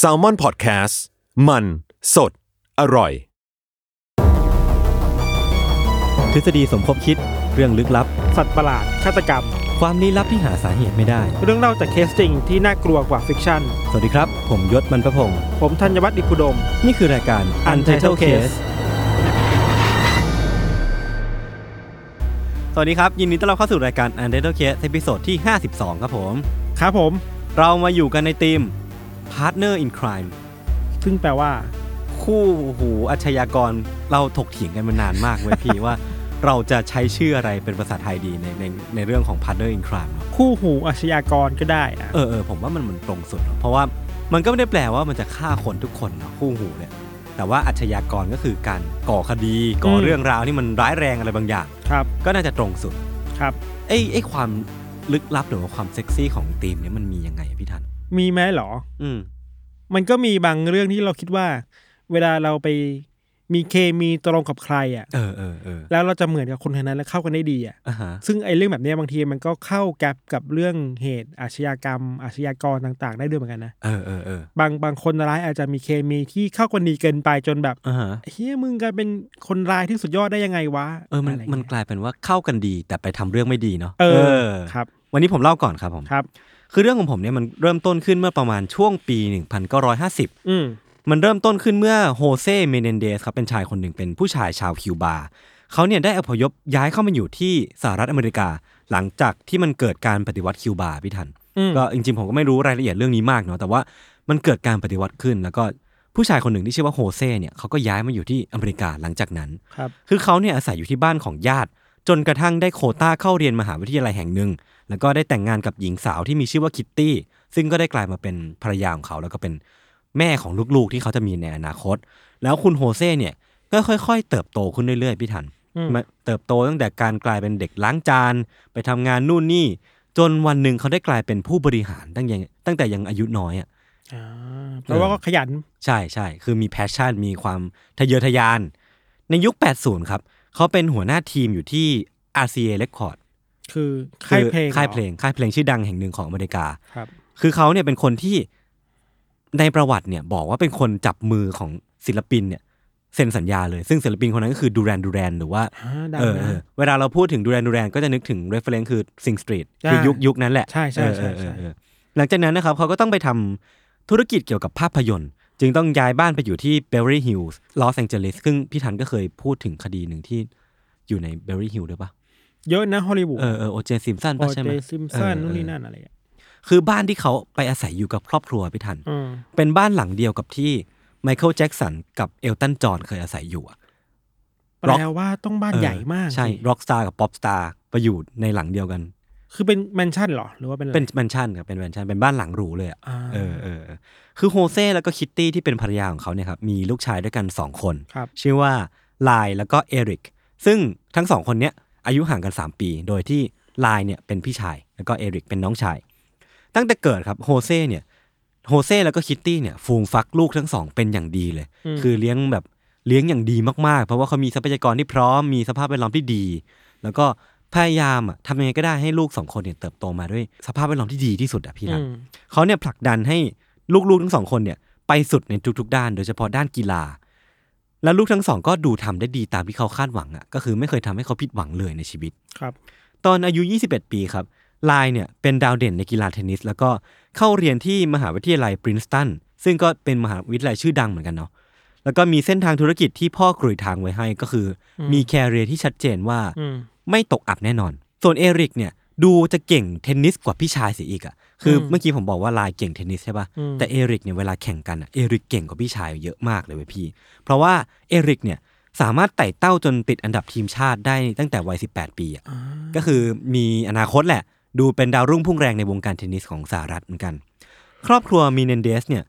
S A L M O N Podcast มัน สด อร่อย ทฤษฎีสมคบคิดเรื่องลึกลับ สัตว์ประหลาดฆาตกรรม ความลี้ลับที่หาสาเหตุไม่ได้ เรื่องเล่าจากเคสจริงที่น่ากลัวกว่า fiction สวัสดีครับ ผมยชญ์ บรรพพงศ์ผมธัญวัฒน์อิพภูดม นี่คือรายการ Untitled Case สวัสดีครับ ยินดีต้อนรับเข้าสู่รายการ Untitled Case ตอนที่ 52 ครับผม ครับผม เรามาอยู่กันในทีม Partner in Crime ซึ่งแปลว่า คู่หูอาชญากรเราถกเถียงกันมานานมากเว้ยพี่ ว่าเราจะใช้ชื่ออะไรเป็นภาษาไทยดีในในในเรื่องของ Partner in Crime เนอะคู่หูอาชญากรก็ได้อะเออเออผมว่ามันมันตรงสุดเนอะเพราะว่ามันก็ไม่ได้แปลว่ามันจะฆ่าคนทุกคนเนอะคู่หูเนี่ยแต่ว่าอาชญากรก็คือการก่อคดีก่อเรื่องราวที่มันร้ายแรงอะไรบางอย่าง ครับ ก็น่าจะตรงสุด ครับ ไอ้ไอ้ความ ลึกลับหรือว่าความเซ็กซี่ของธีมเนี้มันมียังไงอะพี่ทัน มีไหมเหรอ อืม มันก็มีบางเรื่องที่เราคิดว่า เวลาเราไป มีเคมีตรงกับใครอะเออเออเออแล้วเราจะเหมือนกับคนคนนั้นและเข้ากันได้ดีอะอ่าฮะซึ่งไอ้เรื่องแบบเนี้ยบางทีมันก็เข้าแกลบกับเรื่องเหตุอาชญากรรม อาชญากรต่างๆ ได้ด้วยเหมือนกันนะเออเออเออบางบางคนร้ายอาจจะมีเคมีที่เข้ากันดีเกินไปจนแบบอ่าฮะเฮียมึงกลายเป็นคนร้ายที่สุดยอดได้ยังไงวะเออมันะไรมันเงี้ยกลายเป็นว่าเข้ากันดี แต่ไปทำเรื่องไม่ดีเนาะเออครับ วันนี้ผมเล่าก่อนครับผมครับคือเรื่องของผมเนี่ยมันเริ่มต้นขึ้นเมื่อประมาณช่วงปี 1950อื มมันเริ่มต้นขึ้นเมื่อโฮเซ่เมเนนเดสครับเป็นชายคนหนึ่งเป็นผู้ชายชาวคิวบาเขาเนี่ยได้อพยพย้ายเข้ามาอยู่ที่สหรัฐอเมริกา หลังจากที่มันเกิดการปฏิวัติคิวบาพี่ทันอืมก็จริงๆผมก็ไม่รู้รายละเอียดเรื่องนี้มากเนาะแต่ว่ามันเกิดการปฏิวัติขึ้น แล้วก็ผู้ชายคนหนึ่งที่ชื่อว่าโฮเซ่เนี่ยเขาก็ย้ายมาอยู่ที่อเมริกาหลังจากนั้นครับคือเขาเนี่ยอาศัยอยู่ที่บ้านของญาติ จนกระทั่งได้โควต้าเข้าเรียนมหาวิทยาลัยแห่งหนึ่ง แล้วก็ได้แต่งงานกับหญิงสาวที่มีชื่อว่าคิตตี้ซึ่งก็ได้กลายมาเป็นภรรยาของเขาแล้วก็เป็น แม่ของลูกๆที่เขาจะมีในอนาคต แล้วคุณโฮเซ่เนี่ยก็ค่อย ๆ เติบโตขึ้นเรื่อยๆพี่ทันอืมมาเติบโตตั้งแต่การกลายเป็นเด็กล้างจาน ไปทำงานนู่นนี่ จนวันหนึ่งเขาได้กลายเป็นผู้บริหารตั้งยังตั้งแต่ยังอายุน้อยอะอ่าเพราะว่าก็ขยัน ใช่ใช่คือมี passion มีความทะเยอทะยาน ในยุค 80 ครับ เขาเป็นหัวหน้าทีมอยู่ที่ RCA Record คือค่ายเพลงค่ายเพลหรอค่ายเพลงชื่อดังแห่งหนึ่งของอเมริกาครับคือเขาเนี่ยเป็นคนที่ ในประวัติเนี่ยบอกว่าเป็นคนจับมือของศิลปินเนี่ยเซ็นสัญญาเลย ซึ่งศิลปินคนนั้นก็คือ Duran Duran หรือว่าอ่าดังเออนะเออเวลาเราพูดถึง Duran Duran ก็จะนึกถึง reference คือ Sing Street ใช่คือยุคยุคนั้นแหละ ใช่ใช่ใช่เออเออใช่เออหลังจากนั้นนะครับเขาก็ต้องไปทำธุรกิจเกี่ยวกับภาพยนตร์ จึงต้องย้ายบ้านไปอยู่ที่ Beverly Hills Los Angeles ซึ่งพี่ทันก็เคยพูดถึงคดีหนึ่งที่อยู่ใน Beverly Hills ด้วยปะเยอะนะฮอลลีวูดเออเออโอเจซิมป์สันปะใช่ไหมโอเจซิมป์สันเออนู่นนี่เออนั่นอะไรอะ คือบ้านที่เขาไปอาศัยอยู่กับครอบครัวพี่ทันอืมเป็นบ้านหลังเดียวกับที่ไมเคิลแจ็กสันกับเอลตันจอห์นเคยอาศัยอยู่อะแปลว่าต้องบ้านใหญ่มาก ใช่สิร็อกสตาร์กับป๊อปสตาร์ไปอยู่ในหลังเดียวกัน คือเป็นแมนชั่นเหรอ หรือว่าเป็นอะไรเป็นแมนชั่นครับเป็นแมนชั่นเป็นบ้านหลังหรูเลยอะอ่าเออเออเออคือโฮเซ่แล้วก็คิตตี้ที่เป็นภรรยาของเขาเนี่ยครับมีลูกชายด้วยกันสองคนครับชื่อว่าไลล์แล้วก็เอริกซึ่งทั้งสองคนเนี้ยอายุห่างกัน 3 ปี โดยที่ไลล์เนี่ยเป็นพี่ชาย แล้วก็เอริกเป็นน้องชาย ตั้งแต่เกิดครับโฮเซ่เนี่ยโฮเซ่แล้วก็คิตตี้เนี่ยฟูมฟักลูกทั้งสองเป็นอย่างดีเลยอืมคือเลี้ยงแบบเลี้ยงอย่างดีมากๆ เพราะว่าเขามีทรัพยากรที่พร้อมมีสภาพแวดล้อมที่ดี แล้วก็พยายามอะทำยังไงก็ได้ให้ลูกสองคนเนี่ยเติบโตมาด้วยสภาพแวดล้อมที่ดีที่สุดอะพี่อืนะมเขาเนี่ยผลักดันให้ลูกๆทั้งสองคนเนี่ยไปสุดในทุกๆ ด้าน โดยเฉพาะด้านกีฬา แล้วลูกทั้งสองก็ดูทำได้ดีตามที่เขาคาดหวังอะ่ะก็คือไม่เคยทำให้เขาผิดหวังเลยในชีวิตครับ ตอนอายุ 21 ปีครับ ไลน์เนี่ยเป็นดาวเด่นในกีฬาเทนนิส แล้วก็เข้าเรียนที่มหาวิทยาลัยปรินสตันซึ่งก็เป็นมหาวิทยาลัยชื่อดังเหมือนกันเนาะแล้วก็มีเส้นทางธุรกิจที่พ่อกรุยทางไว้ให้ก็คืออมมี career ที่ชัดเจนว่าอืมไม่ตกอับแน่นอน ส่วนเอริกเนี่ยดูจะเก่งเทนนิสกว่าพี่ชายเสียอีกอะ่ะคืออมเมื่อกี้ผมบอกว่าไลล์เก่งเทนนิสใช่ปะอืมแต่เอริกเนี่ยเวลาแข่งกันอะเอริกเก่งกว่าพี่ชายเยอะมากเลยเว้ยพี่ เพราะว่าเอริกเนี่ยสามารถไต่เต้าจนติดอันดับทีมชาติได้ตั้งแต่วัย 18 ปีอะอ่าก็คือมีอนาคตแหละ ดูเป็นดาวรุ่งพุ่งแรงในวงการเทนนิสของสหรัฐเหมือนกัน ครอบครัวมีเนนเดสเนี่ย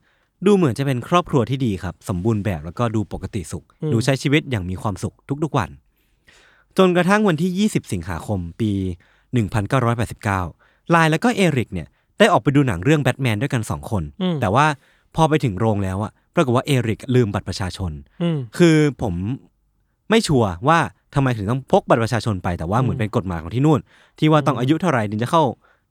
ดูเหมือนจะเป็นครอบครัวที่ดีครับ สมบูรณ์แบบแล้วก็ดูปกติสุข ดูใช้ชีวิตอย่างมีความสุขทุกๆวัน จนกระทั่งวันที่ 20 สิงหาคมปี 1989ไลน์แล้วก็เอริกเนี่ยได้ออกไปดูหนังเรื่องแบทแมนด้วยกัน 2 คนอืมแต่ว่าพอไปถึงโรงแล้วอะปรากฏว่าเอริกลืมบัตรประชาชนอืมคือผม ไม่ชัวร์ว่าทำไมถึงต้องพกบัตรประชาชนไปแต่ว่าเหมือนอืมเป็นกฎหมายของที่นู่น ที่ว่าต้องอายุเท่าไหร่ถึงจะเข้า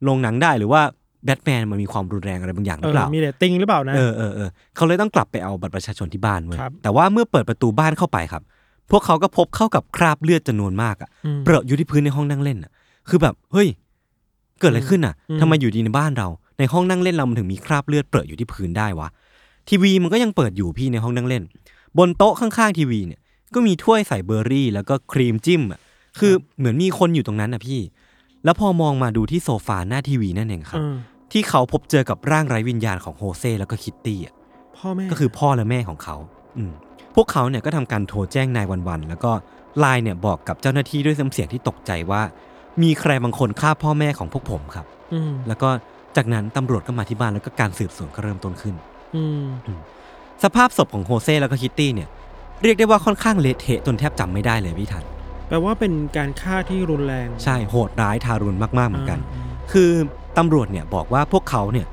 โรงหนังได้หรือว่าแบทแมนมันมีความรุนแรงอะไรบางอย่างหเอรืออเปล่ามีเรตติ้งหรือเปล่านะเออเออเออเขาเลยต้องกลับไปเอาบัตรประชาชนที่บ้านเว้ยครับแต่ว่าเมื่อเปิดประตูบ้านเข้าไปครับ พวกเขาก็พบเข้ากับคราบเลือดจำนวนมากอะอืมเปรอะอยู่ที่พื้นในห้องนั่งเล่นอะคือแบบเฮ้ย เกิดอะไรขึ้นอะอืมทำไมอยู่ดีในบ้านเรา ในห้องนั่งเล่นเรามันถึงมีคราบเลือดเปรอะอยู่ที่พื้นได้วะทีวีมันก็ยังเปิดอยู่พี่ในห้องนั่งเล่น บนโต๊ะข้างๆทีวีเนี่ย ก็มีถ้วยใส่เบอร์รี่ แล้วก็ครีมจิ้มอะคือเหมือนมีคนอยู่ตรงนั้นอะพี่ แล้วพอมองมาดูที่โซฟาหน้าทีวีนั่นเองครับเออที่เขาพบเจอกับร่างไร้วิญญาณของโฮเซ่แล้วก็คิตตี้อะพ่อแม่ก็คือพ่อและแม่ของเขา อืมพวกเขาเนี่ยก็ทำการโทรแจ้งนายวันๆแล้วก็ไลน์เนี่ยบอกกับเจ้าหน้าที่ด้วยน้ำเสียงที่ตกใจว่า มีใครบางคนฆ่าพ่อแม่ของพวกผมครับ อืมแล้วก็จากนั้นตำรวจก็มาที่บ้านแล้วก็การสืบสวนก็เริ่มต้นขึ้น อืมสภาพศพของโฮเซ่แล้วก็คิตตี้เนี่ย เรียกได้ว่าค่อนข้างเละเทะจนแทบจำไม่ได้เลยพี่ทัน แปลว่าเป็นการฆ่าที่รุนแรงใช่โหดร้ายทารุณมากๆเหมือนกันอ่าคือตำรวจเนี่ยบอกว่าพวกเขาเนี่ย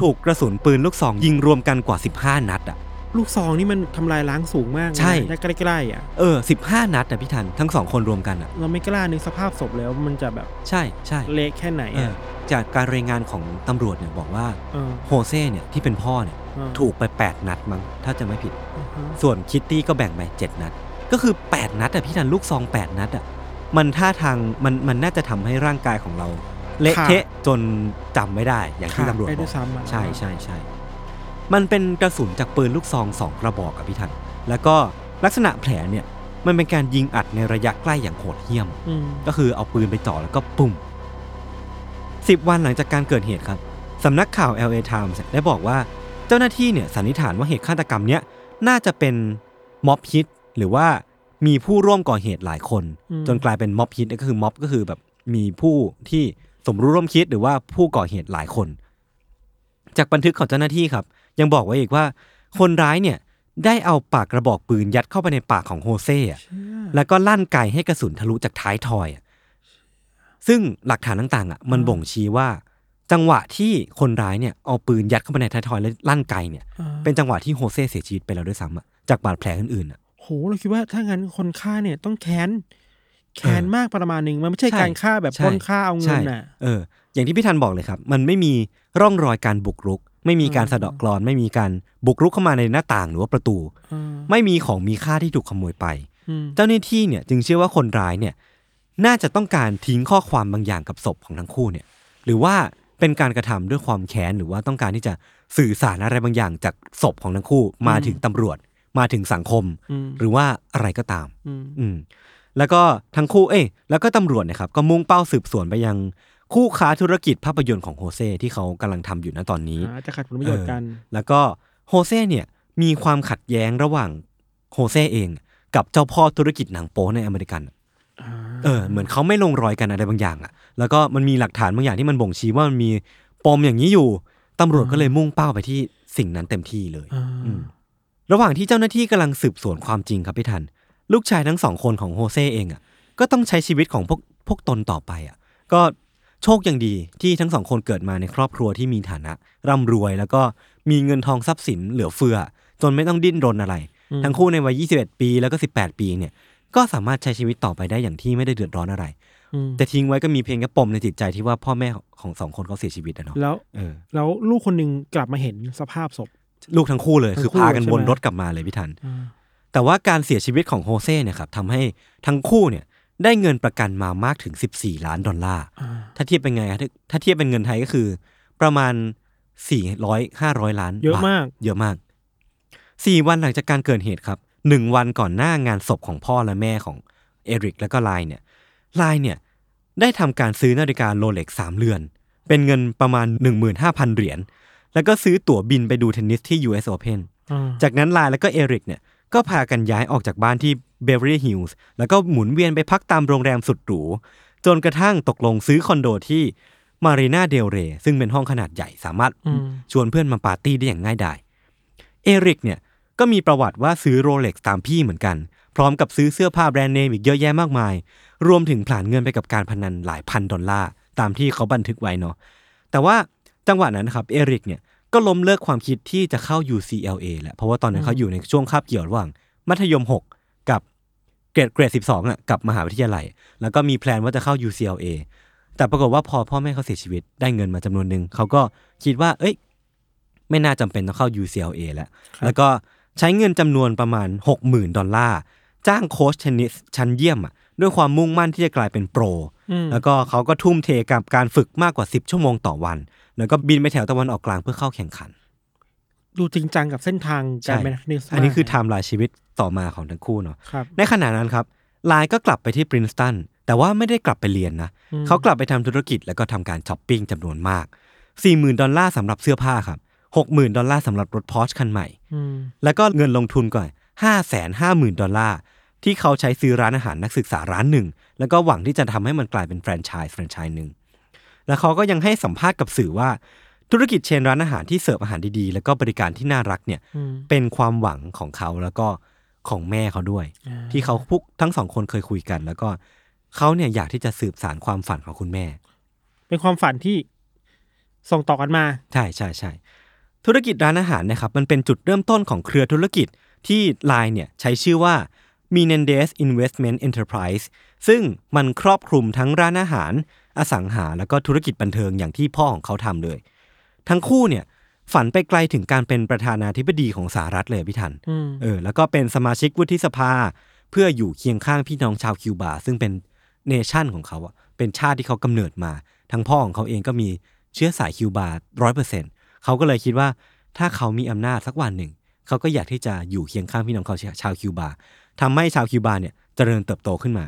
ถูกกระสุนปืนลูกซองยิงรวมกันกว่า 15 นัดอะ ลูกซองนี่มันทำลายล้างสูงมากเลยนะใช่ถ้าใกล้ๆอะเออ15นัดอะพี่ทันทั้งสองคนรวมกันอะเราไม่กล้านึกสภาพศพแล้วมันจะแบบใช่ใช่เละแค่ไหนเอออะจากการรายงานของตำรวจเนี่ยบอกว่าเออโฮเซ่เนี่ยที่เป็นพ่อเนี่ยเออถูกไป 8 นัดมั้งถ้าจะไม่ผิดอือฮะส่วนคิตตี้ก็แบ่งไป 7 นัด ก็คือ 8 นัดอะพี่ทันลูกซอง 8 นัดอะมันท่าทางมันมันน่าจะทำให้ร่างกายของเรา เละเทะจนจำไม่ได้อย่างที่ขาดตำรวจไปบด้อวยกซ้ำอะใช่ใช่ใช่ มันเป็นกระสุนจากปืนลูกซองสองกระบอกอะพี่ทัน แล้วก็ลักษณะแผลเนี่ยมันเป็นการยิงอัดในระยะใกล้อย่างโหดเหี้ยม อืมก็คือเอาปืนไปจ่อแล้วก็ปุ่มสิบวันหลังจากการเกิดเหตุครับสำนักข่าว LA Times ได้บอกว่าเจ้าหน้าที่เนี่ยสันนิษฐานว่าเหตุฆาตกรรมเนี้ยน่าจะเป็นม็อบฮิตหรือว่ามีผู้ร่วมก่อเหตุหลายคนจนกลายเป็นม็อบฮิตก็คือม็อบก็คือแบบมีผู้ที่สมรู้ร่วมคิดหรือว่าผู้ก่อเหตุหลายคน จากบันทึกของเจ้าหน้าที่ครับ ยังบอกไว้อีกว่า คนร้ายเนี่ยได้เอาปากกระบอกปืนยัดเข้าไปในปากของโฮเซ่อะเชื่อแล้วก็ลั่นไกให้กระสุนทะลุจากท้ายทอยอะซึ่งหลักฐานต่างๆอะมันบ่งชี้ว่า จังหวะที่คนร้ายเนี่ยเอาปืนยัดเข้าไปในท้ายทอยแล้วลั่นไกเนี่ยอ่าเป็นจังหวะที่โฮเซ่เสียชีวิตไปแล้วด้วยซ้ำอะจากบาดแผลอื่นๆอะโหเราคิดว่าถ้างั้นคนฆ่าเนี่ยต้องแค้นแค้นเออมากประมาณหนึ่งมันไม่ใช่ใช่การฆ่าแบบใช่ปล้นฆ่าเอาเงินใช่น่ะเอออย่างที่พี่ธันบอกเลยครับ มันไม่มีร่องรอยการบุกรุก ไม่มีการอืมสะเดาะกรอน ไม่มีการบุกรุกเข้ามาในหน้าต่างหรือว่าประตูอ่าไม่มีของมีค่าที่ถูกขโมยไปอืมเจ้าหน้าที่เนี่ยจึงเชื่อว่าคนร้ายเนี่ยน่าจะต้องการทิ้งข้อความบางอย่างกับศพของทั้งคู่เนี่ย หรือว่าเป็นการกระทำด้วยความแค้นหรือว่าต้องการที่จะสื่อสารอะไรบางอย่างจากศพของทั้งคู่ มาถึงตำรวจ มาถึงสังคมอืมหรือว่าอะไรก็ตาม อืมอืมแล้วก็ทั้งคู่เอ้ยแล้วก็ตำรวจเนะครับก็มุ่งเป้าสืบสวนไปยัง คู่ค้าธุรกิจภาพยนตร์ของโฮเซ่ที่เขากำลังทำอยู่ณตอนนี้อ่าจะขัดผลประโยชน์กันเออแล้วก็โฮเซ่เนี่ยมีความขัดแย้งระหว่างโฮเซ่เอง กับเจ้าพ่อธุรกิจหนังโป๊ในอเมริกันเออเหมือนเขาไม่ลงรอยกันอะไรบางอย่างอะ แล้วก็มันมีหลักฐานบางอย่างที่มันบ่งชี้ว่ามันมีปมอย่างนี้อยู่ตำรวจก็เลยมุ่งเป้าไปที่สิ่งนั้นเต็มที่เลยอ่าอืมระหว่างที่เจ้าหน้าที่กำลังสืบสวนความจริงครับพี่ทัน ลูกชายทั้งสองคนของโฮเซ่เองอะก็ต้องใช้ชีวิตของพวกพวกตนต่อไปอะ ก็ โชคยังดีที่ทั้งสองคนเกิดมาในครอบครัวที่มีฐานะ ร่ำรวยแล้วก็มีเงินทองทรัพย์สินเหลือเฟือ จนไม่ต้องดิ้นรนอะไรอืมทั้งคู่ในวัย 21 ปีแล้วก็ 18 ปีเนี่ย ก็สามารถใช้ชีวิตต่อไปได้อย่างที่ไม่ได้เดือดร้อนอะไรอืมแต่ทิ้งไว้ก็มีเพียงแค่ปมในจิตใจที่ว่าพ่อแม่ของสองคนเขาเสียชีวิตอะเนาะแล้วเออแล้วลูกคนหนึ่งกลับมาเห็นสภาพศพ ลูกทั้งคู่เลยทั้งคือคู่พากันใช่ไหมวนรถกลับมาเลยพี่ทันอ่าแต่ว่าการเสียชีวิตของโฮเซ่เนี่ยครับทำให้ทั้งคู่เนี่ย ได้เงินประกันมามากถึง 14 ล้านดอลลาร์อ่าถ้าเทียบเป็นไงครับถ้าถ้าเทียบเป็นเงินไทยก็คือ ประมาณ 400 500 ล้าน เยอะบทมาก เยอะมากสี่วันหลังจากการเกิดเหตุครับหนึ่งวันก่อนหน้างานศพของพ่อและแม่ของเอริกและก็ไลน์เนี่ย ไลน์เนี่ยได้ทำการซื้อนาฬิกาโรเล็กสามเรือน เป็นเงินประมาณ 15,000 เหรียญ แล้วก็ซื้อตั๋วบินไปดูเทนนิสที่ US Open อ่าจากนั้นไลล์แล้วก็เอริกเนี่ย ก็พากันย้ายออกจากบ้านที่เบเวอรี่ฮิลส์แล้วก็หมุนเวียนไปพักตามโรงแรมสุดหรู จนกระทั่งตกลงซื้อคอนโดที่มารีนาเดลเรซึ่งเป็นห้องขนาดใหญ่สามารถอืมชวนเพื่อนมาปาร์ตี้ได้อย่างง่ายดายเอริกเนี่ยก็มีประวัติว่าซื้อ Rolex ตามพี่เหมือนกัน พร้อมกับซื้อเสื้อผ้าแบรนด์เนมอีกเยอะแยะมากมาย รวมถึงผลานเงินไปกับการพนันหลายพันดอลลาร์ตามที่เขาบันทึกไว้เนาะแต่ว่าจังหวะนั้นนะครับเอริกเนี่ย ก็ล้มเลิกความคิดที่จะเข้า UCLA แหละเพราะว่าตอนนั้นเขาอยู่ในช่วงคาบเกี่ยวระหว่างมัธยม 6 กับเกรดเกรด12อะกับมหาวิทยาลัย แล้วก็มี plan ว่าจะเข้า UCLA แต่ปรากฏว่าพอพ่อแม่เขาเสียชีวิตได้เงินมาจำนวนหนึ่งเขาก็คิดว่า เอ้ย ไม่น่าจำเป็นต้องเข้า UCLA แล้วครับแล้วก็ใช้เงินจำนวนประมาณ 60,000 ดอลลาร์ จ้างโค้ชเทนนิสชั้นเยี่ยมอะด้วยความมุ่งมั่นที่จะกลายเป็นโปรอืม แล้วก็เขาก็ทุ่มเทกับการฝึกมากกว่า 10 ชั่วโมงต่อวัน แล้วก็บินไปแถวตะวันออกกลางเพื่อเข้าแข่งขัน ดูจริงจังกับเส้นทางการเป็นนักเทนนิสอันนี้คือมากม์ไลน์ชีวิตต่อมาของทั้งคู่เนาะครับในขณะนั้นครับไลล์ก็กลับไปที่ปรินสตันแต่ว่าไม่ได้กลับไปเรียนนะอืมเขากลับไปทำธุรกิจแล้วก็ทำการช้อปปิ้งจำนวนมาก 40,000 ดอลลาร์สำหรับเสื้อผ้าครับ60,000 ดอลลาร์สำหรับรถพอร์ชคันใหม่อืมแล้วก็เงินลงทุนก่อน550,000 ดอลลาร์ ที่เขาใช้ซื้อร้านอาหารนักศึกษาร้านหนึ่ง แล้วก็หวังที่จะทำให้มันกลายเป็นแฟรนไชส์แฟรนไชส์หนึ่งแล้วเขาก็ยังให้สัมภาษณ์กับสื่อว่า ธุรกิจเชนร้านอาหารที่เสิร์ฟอาหารดีๆ แล้วก็บริการที่น่ารักเนี่ยอืมเป็นความหวังของเขาแล้วก็ของแม่เขาด้วยอ่าที่เขาพุกทั้งสองคนเคยคุยกัน แล้วก็เขาเนี่ยอยากที่จะสืบสารความฝันของคุณแม่ เป็นความฝันที่ส่งต่อกันมา ใช่ใช่ใช่ธุรกิจร้านอาหารนะครับมันเป็นจุดเริ่มต้นของเครือธุรกิจที่ไลน์เนี่ยใช้ชื่อว่า Menendez Investment Enterprise ซึ่งมันครอบคลุมทั้งร้านอาหาร อสังหา แล้วก็ธุรกิจบันเทิงอย่างที่พ่อของเขาทำเลย ทั้งคู่เนี่ยฝันไปไกลถึงการเป็นประธานาธิบดีของสหรัฐเลยพี่ทันอืมเออแล้วก็เป็นสมาชิกวุฒิสภา เพื่ออยู่เคียงข้างพี่น้องชาวคิวบา ซึ่งเป็นเนชั่นของเขาอะเป็นชาติที่เขากำเนิดมา ทั้งพ่อของเขาเองก็มีเชื้อสายคิวบาร้อยเปอร์เซ็นต์เขาก็เลยคิดว่าถ้าเขามีอำนาจสักวันหนึ่ง เขาก็อยากที่จะอยู่เคียงข้างพี่น้องเขาชาวคิวบา ทำให้ชาวคิวบาเนี่ยเจริญเติบโตขึ้นมา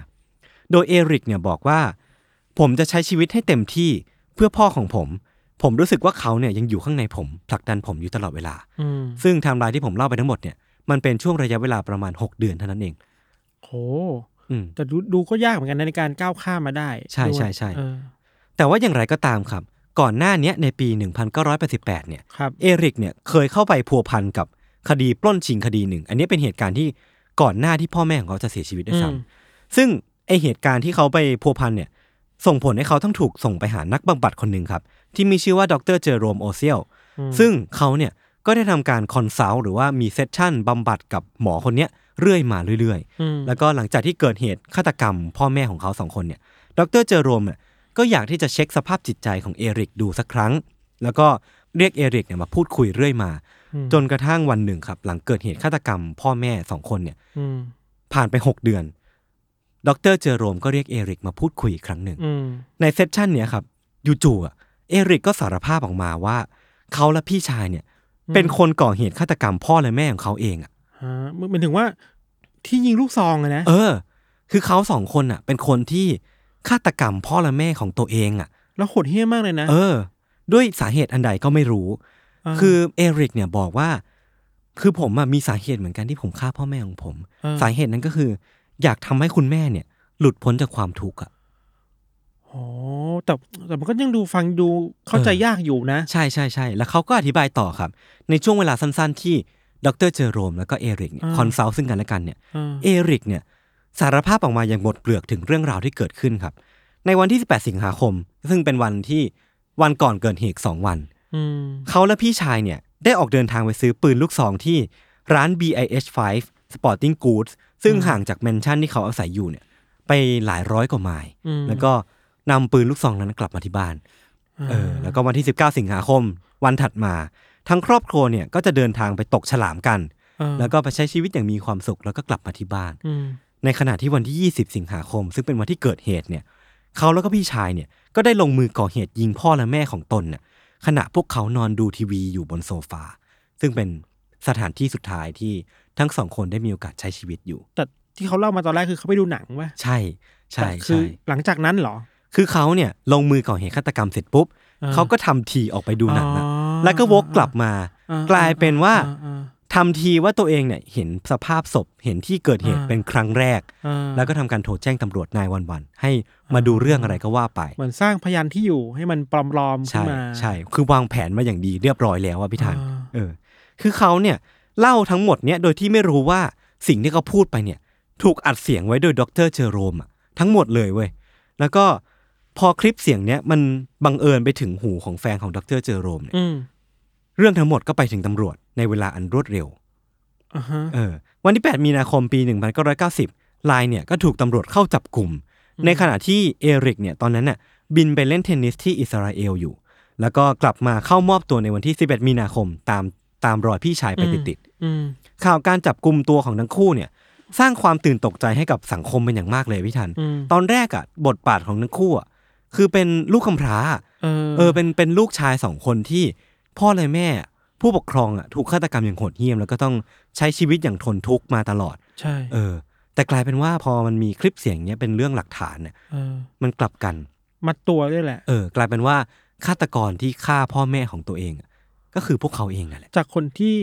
โดยเอริกเนี่ยบอกว่า ผมจะใช้ชีวิตให้เต็มที่เพื่อพ่อของผม ผมรู้สึกว่าเขาเนี่ยยังอยู่ข้างในผมผลักดันผมอยู่ตลอดเวลาอืมซึ่งไทม์ไลน์ที่ผมเล่าไปทั้งหมดเนี่ยมันเป็นช่วงระยะเวลาประมาณ 6 เดือนเท่านั้นเองโหอืมแต่ดูดูก็ยากเหมือนกันนะในการก้าวข้ามมาได้ ใช่ด้วยใช่ใช่เออแต่ว่าอย่างไรก็ตามครับ ก่อนหน้าเนี้ยในปี 1988 เนี่ยครับเอริกเนี่ยเคยเข้าไปพัวพันกับคดีปล้นชิงคดีหนึ่ง อันนี้เป็นเหตุการณ์ที่ ก่อนหน้าที่พ่อแม่ของเขาจะเสียชีวิตด้วยซ้ำอืมซึ่งไอเหตุการณ์ที่เขาไปพัวพันเนี่ย ส่งผลให้เขาต้องถูกส่งไปหานักบำบัดคนหนึ่งครับ ที่มีชื่อว่าดรเจอโรมโอเซียลอืมซึ่งเขาเนี่ยก็ได้ทำการ consult หรือว่ามี session บำบัดกับหมอคนเนี้ยเรื่อยมาเรื่อยๆอืมแล้วก็หลังจากที่เกิดเหตุฆาตกรรม พ่อแม่ของเขาสองคนเนี่ย ดรเจอโรมเนี่ยก็อยากที่จะเช็คสภาพจิตใจของเอริกดูสักครั้ง แล้วก็เรียกเอริกเนี่ยมาพูดคุยเรื่อยมาอืม จนกระทั่งวันหนึ่งครับ หลังเกิดเหตุฆาตกรรม พ่อแม่สองคนเนี่ยอืมผ่านไป6เดือน ดรเจอโรมก็เรียกเอริกมาพูดคุยอีกครั้งหนึ่งอืมใน session เนี้ยครับจู่ๆอะเอริกก็สารภาพออกมาว่า เขาและพี่ชายเนี่ย เป็นคนก่อเหตุฆาตกรรมพ่อและแม่ของเขาเองอะฮะมันเป็นถึงว่าที่ยิงลูกซองอะนะ เออ คือเขาสองคนอะ เป็นคนที่ฆาตกรรมพ่อและแม่ของตัวเองอะ แล้วโหดเหี้ยมมากเลยนะ เออ ด้วยสาเหตุอันใดก็ไม่รู้า คือเอริกเนี่ยบอกว่า คือผมอะมีสาเหตุเหมือนกันที่ผมฆ่าพ่อแม่ของผมาสาเหตุนั้นก็คือ อยากทำให้คุณแม่เนี่ย หลุดพ้นจากความทุกข์อะโอ้แต่แต่มันก็ยังดูฟังดูเข้าใจเออยากอยู่นะ ใช่ใช่ใช่แล้วเขาก็อธิบายต่อครับ ในช่วงเวลาสั้นๆ ที่ดรเจอโรมแล้วก็เอริกเนี่ยอ่า consult ซึ่งกันและกันเนี่ยอ่าเอริกเนี่ยสารภาพออกมาอย่างหมดเปลือกถึงเรื่องราวที่เกิดขึ้นครับ ในวันที่ 18 สิงหาคม ซึ่งเป็นวันที่วันก่อนเกิดเหตุ2วันอืม เขาและพี่ชายเนี่ยได้ออกเดินทางไปซื้อปืนลูกซองที่ร้าน Big 5 Sporting Goods ซึ่งห่างจากแมนชั่นที่เขาอาศัยอยู่เนี่ย ไปหลายร้อยกว่าไมล์อืมแล้วก็นำปืนลูกซองนั้นกลับมาที่บ้านเออแล้วก็วันที่ 19 สิงหาคม วันถัดมา ทั้งครอบครัวเนี่ยก็จะเดินทางไปตกฉลามกันอ่าแล้วก็ไปใช้ชีวิตอย่างมีความสุขแล้วก็กลับมาที่บ้านอืมในขณะที่วันที่ 20 สิงหาคม ซึ่งเป็นวันที่เกิดเหตุเนี่ย เขาแล้วก็พี่ชายเนี่ยก็ได้ลงมือก่อเหตุยิงพ่อและแม่ของตนเนี่ย ขณะพวกเขานอนดูทีวีอยู่บนโซฟา ซึ่งเป็นสถานที่สุดท้ายที่ทั้งสองคนได้มีโอกาสใช้ชีวิตอยู่ แต่ที่เขาเล่ามาตอนแรกคือเขาไปดูหนังวะใช่ใช่แต่คือใช่หลังจากนั้นเหรอ คือเขาเนี่ยลงมือก่อเหตุฆาตกรรมเสร็จปุ๊บอ่าเขาก็ทำทีออกไปดูหนังนะอ๋อแล้วก็วกกลับมาอ่ากลายเป็นว่า อ่อ่าทำทีว่าตัวเองเนี่ยเห็นสภาพศพเห็นที่เกิดเหตุอ่าเป็นครั้งแรกอ่าแล้วก็ทำการโทรแจ้งตำรวจนายวันวันๆให้มาดูเรื่องอะไรก็ว่าไปเหมือนสร้างพยานที่อยู่ให้มันปลอมๆขึ้นใช่มาใช่คือวางแผนมาอย่างดีเรียบร้อยแล้วอะพี่ธันอ่าเออ คือเขาเนี่ยเล่าทั้งหมดเนี่ยโดยที่ไม่รู้ว่าสิ่งที่เขาพูดไปเนี่ย ถูกอัดเสียงไว้โดยดรเจอโรมอะทั้งหมดเลยเว้ยแล้วก็พอคลิปเสียงเนี้ยมันบังเอิญไปถึงหูของแฟนของดรเจอโรมเนี่ยอืมเรื่องทั้งหมดก็ไปถึงตำรวจ ในเวลาอันรวดเร็วอ่าฮะเออวันที่ 8 มีนาคมปี 1990ไลน์เนี่ยก็ถูกตำรวจเข้าจับกลุ่ม ในขณะที่เอริกเนี่ยตอนนั้นน่ะบินไปเล่นเทนนิสที่อิสราเอลอยู่ แล้วก็กลับมาเข้ามอบตัวในวันที่ 11 มีนาคมตามตามรอยพี่ชายไปติดอืมๆข่าวการจับกลุ่มตัวของทั้งคู่เนี่ยสร้างความตื่นตกใจให้กับสังคมเป็นอย่างมากเลยพี่ทันอืมตอนแรกอะบทบาทของทั้งคู่อะคือเป็นลูกกำพร้าเออเออเป็นเป็นลูกชายสองคนที่พ่อและแม่ ผู้ปกครองอะถูกฆาตกรรมอย่างโหดเหี้ยม แล้วก็ต้องใช้ชีวิตอย่างทนทุกข์มาตลอด ใช่ เออ แต่กลายเป็นว่าพอมันมีคลิปเสียงเนี้ยเป็นเรื่องหลักฐานเนี่ยเออ มันกลับกัน มัดตัวด้วยแหละ เออ กลายเป็นว่าฆาตกรที่ฆ่าพ่อแม่ของตัวเองอะก็คือพวกเขาเองนั่นแหละจากคนที่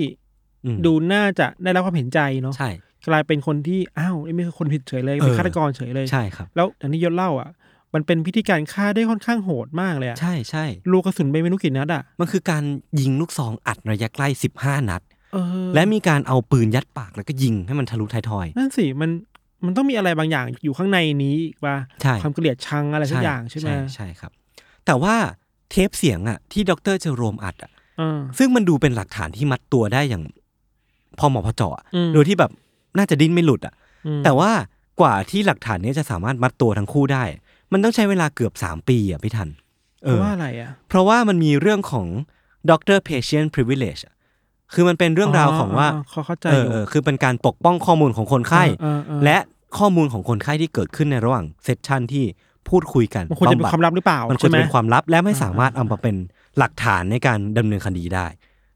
อืมดูน่าจะได้รับความเห็นใจเนาะใช่ กลายเป็นคนที่อ้าวนี่ไม่ใช่คนผิดเฉยเลยเป็นเออ ฆาตกรเฉยเลย ใช่ครับ แล้วอย่างที่ยศเล่าอะ มันเป็นพิธีการฆ่าได้ค่อนข้างโหดมากเลยอะใช่ใช่ลูกกระสุนไปไม่รู้กี่นัดอะมันคือการยิงลูกซองอัดระยะใกล้15นัดเออและมีการเอาปืนยัดปากแล้วก็ยิงให้มันทะลุท้ายทอย นั่นสิมันมันต้องมีอะไรบางอย่างอยู่ข้างในนี้อีกว่าใช่ความเกลียดชังอะไรสักอย่างใช่ไหมใช่ครับ แต่ว่าเทปเสียงอะที่ดรเจอโรมอัดอะเออซึ่งมันดูเป็นหลักฐานที่มัดตัวได้อย่าง พอเหมาะพอเจาะอะอืมโดยที่แบบน่าจะดิ้นไม่หลุดอะอืมแต่ว่ากว่าที่หลักฐานเนี้ยจะสามารถมัดตัวทั้งคู่ได้ มันต้องใช้เวลาเกือบสามปีอะพี่ทันเพราะว่าอะไรอะ เพราะว่ามันมีเรื่องของ doctor patient privilege อะคือมันเป็นเรื่องราวของว่าเขาเข้าใจเอออยู่เออคือเป็นการปกป้องข้อมูลของคนไข้เออเออและข้อมูลของคนไข้ที่เกิดขึ้นในระหว่างเซสชันที่พูดคุยกันมันควรจะเป็นบำบัดความลับหรือเปล่า มันควรใช่ไหจะมเป็นความลับและไม่สามารถเอามาเป็นหลักฐานในการดำเนินคดีได้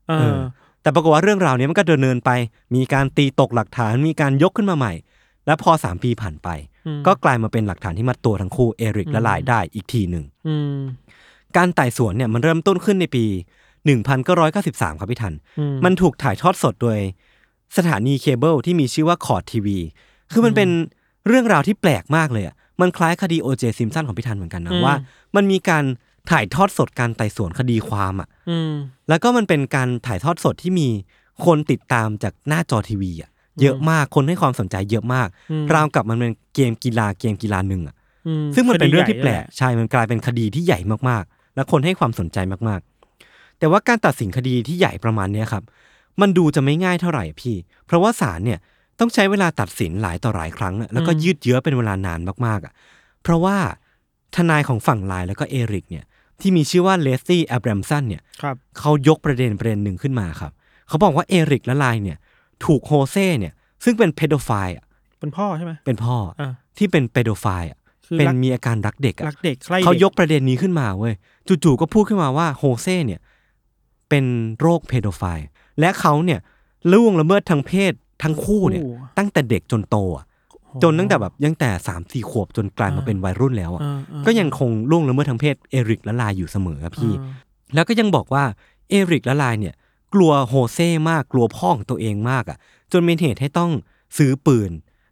เอเอออแต่ปรากฏว่าเรื่องราวเนี้ยมันก็ดำเนินไป มีการตีตกหลักฐาน มีการยกขึ้นมาใหม่ และพอสามปีผ่านไปอืม ก็กลายมาเป็นหลักฐานที่มัดตัวทั้งคู่เอริกและลายได้อีกทีหนึ่งอืมการไต่สวนเนี่ยมันเริ่มต้นขึ้นในปี 1993 ครับพี่ทันอืมันถูกถ่ายทอดสดโดยสถานีเคเบิลที่มีชื่อว่า Court TV คือมันเป็นเรื่องราวที่แปลกมากเลยอะ มันคล้ายคดีโอเจซิมป์สันของพี่ทันเหมือนกันนะว่า มันมีการถ่ายทอดสดการไต่สวนคดีความอะอืมแล้วก็มันเป็นการถ่ายทอดสดที่มีคนติดตามจากหน้าจอทีวีอะ เยอะมากคนให้ความสนใจเยอะมากอืมราวกับมันเป็นเกมกีฬาเกมกีฬาหนึ่งอะอืมซึ่งมันเป็นเรื่องที่คดีแปลกใหญ่ใช่มันกลายเป็นคดีที่ใหญ่มากๆ และคนให้ความสนใจมากๆ แต่ว่าการตัดสินคดีที่ใหญ่ประมาณเนี้ยครับ มันดูจะไม่ง่ายเท่าไหร่พี่ เพราะว่าศาลเนี่ยต้องใช้เวลาตัดสินหลายต่อหลายครั้งอะแล้วก็ยืดเยื้อเป็นเวลานานมากๆอะเพราะว่าทนายของฝั่งไลน์แล้วก็เอริกเนี่ยที่มีชื่อว่าเลสลี่แอบรมสันเนี่ยครับเขายกประเด็นประเด็นหนึ่งขึ้นมาครับ เขาบอกว่าเอริกและไลน์เนี่ย ถูกโฮเซ่เนี่ย ซึ่งเป็นเพโดไฟล์อะเป็นพ่อใช่ไหมเป็นพ่ออ่าที่เป็นเพโดไฟล์อะคือเป็นรักมีอาการรักเด็กอะรักเด็กใครเขาด็ยกประเด็นนี้ขึ้นมาเว้ยจู่ๆก็พูดขึ้นมาว่าโฮเซ่เนี่ย เป็นโรคเพโดไฟล์และเขาเนี่ยล่วงละเมิดทางเพศทั้งคู่เนี่ยโอ้ตั้งแต่เด็กจนโตอะจนตั้งแต่แบบยังแต่สามสี่ขวบจนกลายมาเป็นวัยรุ่นแล้วอะอ่าอ่าก็ยังคงล่วงละเมิดทางเพศเอริกและลายอยู่เสมอครับพี่อ่าแล้วก็ยังบอกว่าเอริกและลายเนี่ย กลัวโฮเซ่มากกลัวพ่อของตัวเองมากอะจนเป็นเหตุให้ต้องซื้อปืน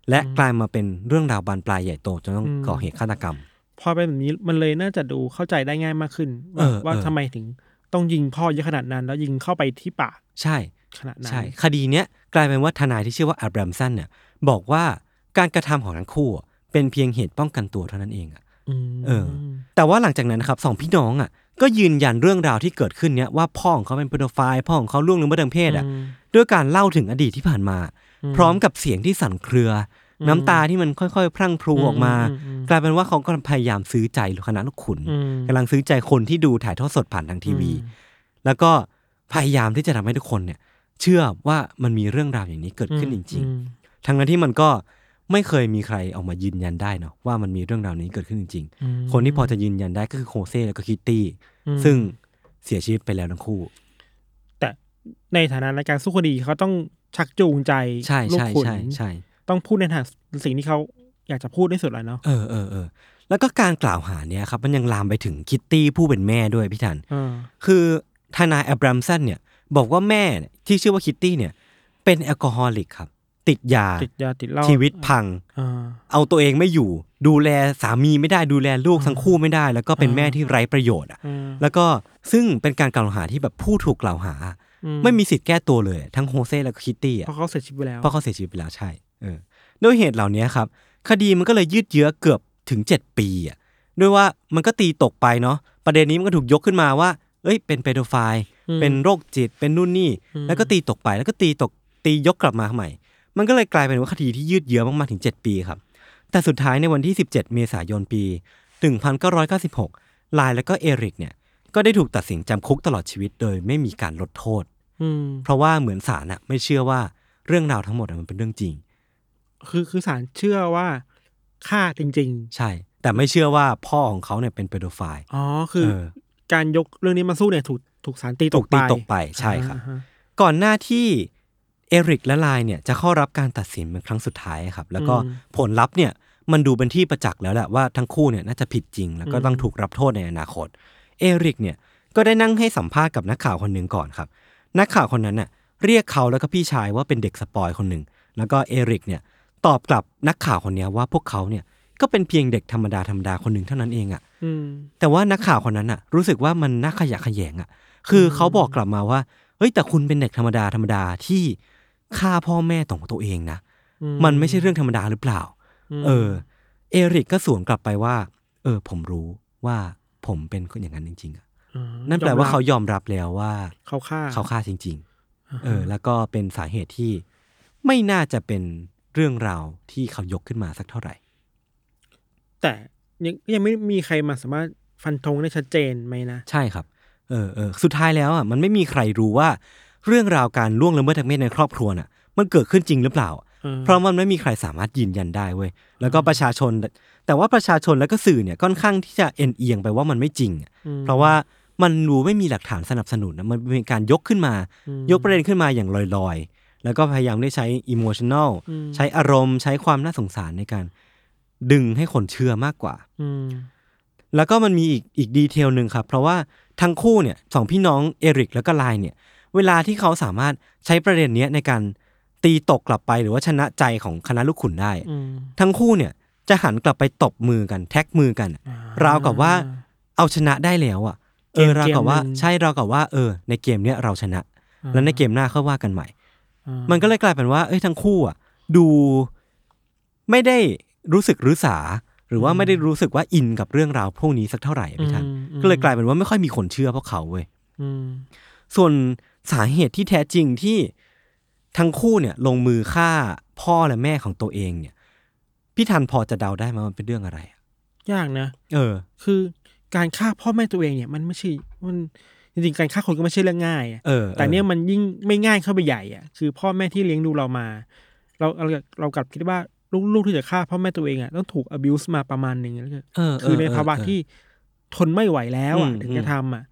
และกลายมาเป็นเรื่องราวบานปลายใหญ่โตจนต้องก่อเหตุฆาตกรรม พอเป็นแบบนี้มันเลยน่าจะดูเข้าใจได้ง่ายมากขึ้นเอว่าอว่าเออทำไมถึงต้องยิงพ่อเยอะขนาดนั้น แล้วยิงเข้าไปที่ปากใช่ขนาดนั้นใช่คดีเนี้ยกลายเป็นว่าทนายที่ชื่อว่าอับรัมสันเนี่ยบอกว่าการกระทำของทั้งคู่อะเป็นเพียงเหตุป้องกันตัวเท่านั้นเองอะอืมเออ แต่ว่าหลังจากนั้นนะครับสองพี่น้องอะ ก็ยืนยันเรื่องราวที่เกิดขึ้นเนี้ยว่าพ่อของเขาเป็นเพโดไฟล์พ่อของเขาล่วงละเมิดทางเพศอะมด้วยการเล่าถึงอดีตที่ผ่านมา พร้อมกับเสียงที่สั่นเครืออน้ำตาที่มันค่อยๆ พรั่งพรูออกมาอืมอืมอืมกลายเป็นว่าเขาก็พยายามซื้อใจคณะลูกขุนอืมกำลังซื้อใจคนที่ดูถ่ายทอดสดผ่านทางทีวี แล้วก็พยายามที่จะทำให้ทุกคนเนี่ย เชื่อว่ามันมีเรื่องราวอย่างนี้เกิดขึ้นจริงอืมๆทั้งนั้นที่มันก็ ไม่เคยมีใครออกมายืนยันได้เนาะว่ามันมีเรื่องราวนี้เกิดขึ้นจริงอืมๆคนที่พอจะยืนยันได้ก็คือโคเซ่แล้วก็คิตตี้อืมซึ่งเสียชีวิตไปแล้วทั้งคู่ แต่ในฐานะในการสู้คดีเขาต้องชักจูงใจใช่ลูกใช่ขุนใช่ใช่ต้องพูดในทางสิ่งที่เขาอยากจะพูดที่สุดเลยเนาะเออเออเออแล้วก็การกล่าวหาเนี่ยครับมันยังลามไปถึงคิตตี้ผู้เป็นแม่ด้วยพี่ทันอ่าคือทนายอับรัมสันเนี่ย บอกว่าแม่เนี่ยที่ชื่อว่าคิตตี้เนี่ย เป็นแอลกอฮอลิกครับ ติดยาติดยาติดเหล้าชีวิตพังอ่าเอาตัวเองไม่อยู่ ดูแลสามีไม่ได้ดูแลลูกทั้งคู่ไม่ได้ แล้วก็เป็นอ่าแม่ที่ไร้ประโยชน์อะอ่าแล้วก็ซึ่งเป็นการกล่าวหาที่แบบผู้ถูกกล่าวหาอืมไม่มีสิทธิ์แก้ตัวเลยทั้งโฮเซ่และก็คิตตี้เพอะราะอะเขาเสียชีวิตไปแล้วเพราะเขาเสียชีวิตไปแล้วใช่เออด้วยเหตุเหล่านี้ครับ คดีมันก็เลยยืดเยื้อเกือบถึงเจ็ดปีอะด้วยว่ามันก็ตีตกไปเนาะประเด็นนี้มันก็ถูกยกขึ้นมาว่า เอ้ย เป็น pedophile อืมเป็นโรคจิตเป็นนู่นนี่อืมแล้วก็ตีตกไปแล้วก็ตีตกตียกกลับมาใหม่ มันก็เลยกลายเป็นว่าคดีที่ยืดเยื้อมากๆถึง 7 ปีครับ แต่สุดท้ายในวันที่ 17 เมษายนปี 1996ไลน์แล้วก็เอริกเนี่ยก็ได้ถูกตัดสินจำคุกตลอดชีวิตโดยไม่มีการลดโทษอืมเพราะว่าเหมือนศาลอะไม่เชื่อว่าเรื่องราวทั้งหมดอะมันเป็นเรื่องจริง คือคือศาลเชื่อว่าฆ่าจริงใช่ แต่ไม่เชื่อว่าพ่อของเขาเนี่ยเป็นเปโดไฟล์ๆอ๋อคือเออการยกเรื่องนี้มาสู้เนี่ยถูกถูกศาลตีตถูกกไปตีตกไปใช่ครับอ่าฮะก่อนหน้าที่ เอริกและไลน์เนี่ยจะเข้ารับการตัดสินเป็นครั้งสุดท้ายครับ แล้วก็อืมผลลัพธ์เนี่ยมันดูเป็นที่ประจักษ์แล้วแหละว่าทั้งคู่เนี่ยน่าจะผิดจริง แล้วก็ต้องถูกรับโทษในอนาคต เอริกเนี่ยก็ได้นั่งให้สัมภาษณ์กับนักข่าวคนหนึ่งก่อนครับ นักข่าวคนนั้นน่ะเรียกเขาแล้วก็พี่ชายว่าเป็นเด็ก spoil คนหนึ่งแล้วก็เอริกเนี่ยตอบกลับนักข่าวคนเนี้ยว่าพวกเขาเนี่ยก็เป็นเพียงเด็กธรรมดาธรรมดาคนหนึ่งเท่านั้นเองอะอืมแต่ว่านักข่าวคนนั้นอะรู้สึกว่ามันน่าขยะแขยงอะคือเขาบอกกลับมาว่าเฮ้ยแต่คุณเป็นเด็กธรรมดาธรรมดาที่ ฆ่าพ่อแม่ของตัวเองนะอืมมันไม่ใช่เรื่องธรรมดาหรือเปล่ามเออ เอริกก็สวนกลับไปว่า เออ ผมรู้ว่าผมเป็นคนอย่างนั้นจริง ๆอะอ่านั่นแปลว่าเขายอมรับยอมรับแล้วว่า เขาฆ่าเขาฆ่าจริง ๆ เออ แล้วก็เป็นสาเหตุที่ไม่น่าจะเป็นเรื่องราวที่เขายกขึ้นมาสักเท่าไหร่ แต่ยังยังไม่มีใครมาสามารถฟันธงได้ชัดเจนไหมนะ ใช่ครับ เออเออสุดท้ายแล้วอะมันไม่มีใครรู้ว่า เรื่องราวการล่วงละเมิดทางเพศในครอบครัวน่ะ มันเกิดขึ้นจริงหรือเปล่าเออเพราะมันไม่มีใครสามารถยืนยันได้เว้ยแล้วก็ประชาชน แต่ว่าประชาชนแล้วก็สื่อเนี่ยค่อนข้างที่จะเอ็นเอียงไปว่ามันไม่จริงอะอืมเพราะว่ามันดูไม่มีหลักฐานสนับสนุนนะมันเป็นการยกขึ้นมาอืมยกประเด็นขึ้นมาอย่างลอยๆ แล้วก็พยายามได้ใช้อิโมชัน a ลอืมใช้อารมณ์ใช้ความน่าสงสารในการ ดึงให้คนเชื่อมากกว่าอืมแล้วก็มันมีอีกอีกดีเทลหนึ่งครับ เพราะว่าทั้งคู่เนี่ยสองพี่น้องเอริกแล้วก็ไลน์เนี่ย เวลาที่เขาสามารถใช้ประเด็นเนี้ยในการตีตกกลับไปหรือว่าชนะใจของคณะลูกขุนได้อืมทั้งคู่เนี่ยจะหันกลับไปตบมือกันแท็กมือกันอ่าราวกับว่าเอาชนะได้แล้วอะเออเกมราวกับว่าเกมหนึ่งใช่ราวกับว่าเออ ในเกมเนี้ยเราชนะอ่าแล้วในเกมหน้าค่อยว่ากันใหม่อ่ามันก็เลยกลายเป็นว่า เอ้ยทั้งคู่อะดูไม่ได้รู้สึกรู้สา หรือว่าไม่ได้รู้สึกว่าอินกับเรื่องราวพวกนี้สักเท่าไหร่อะพี่ทันอืมอืมก็เลยกลายเป็นว่าไม่ค่อยมีคนเชื่อพวกเขาเว้ยอืมส่วน สาเหตุที่แท้จริงที่ทั้งคู่เนี่ยลงมือฆ่าพ่อและแม่ของตัวเองเนี่ย พี่ทันพอจะเดาได้ไหมมันเป็นเรื่องอะไรอะยากนะ เออ คือการฆ่าพ่อแม่ตัวเองเนี่ย มันไม่ใช่มันจริงๆการฆ่าคนก็ไม่ใช่เรื่องง่ายอะเออแต่เนี่ยมันยิ่งไม่ง่ายเข้าไปใหญ่อะคือพ่อแม่ที่เลี้ยงดูเรามา เราเราเรากลับคิดว่าลูกๆที่จะฆ่าพ่อแม่ตัวเองอะต้องถูก abuse มาประมาณหนึ่งแล้วก็เออคือในภาวะเออที่ทนไม่ไหวแล้วอะอืมถึงจะทำอะ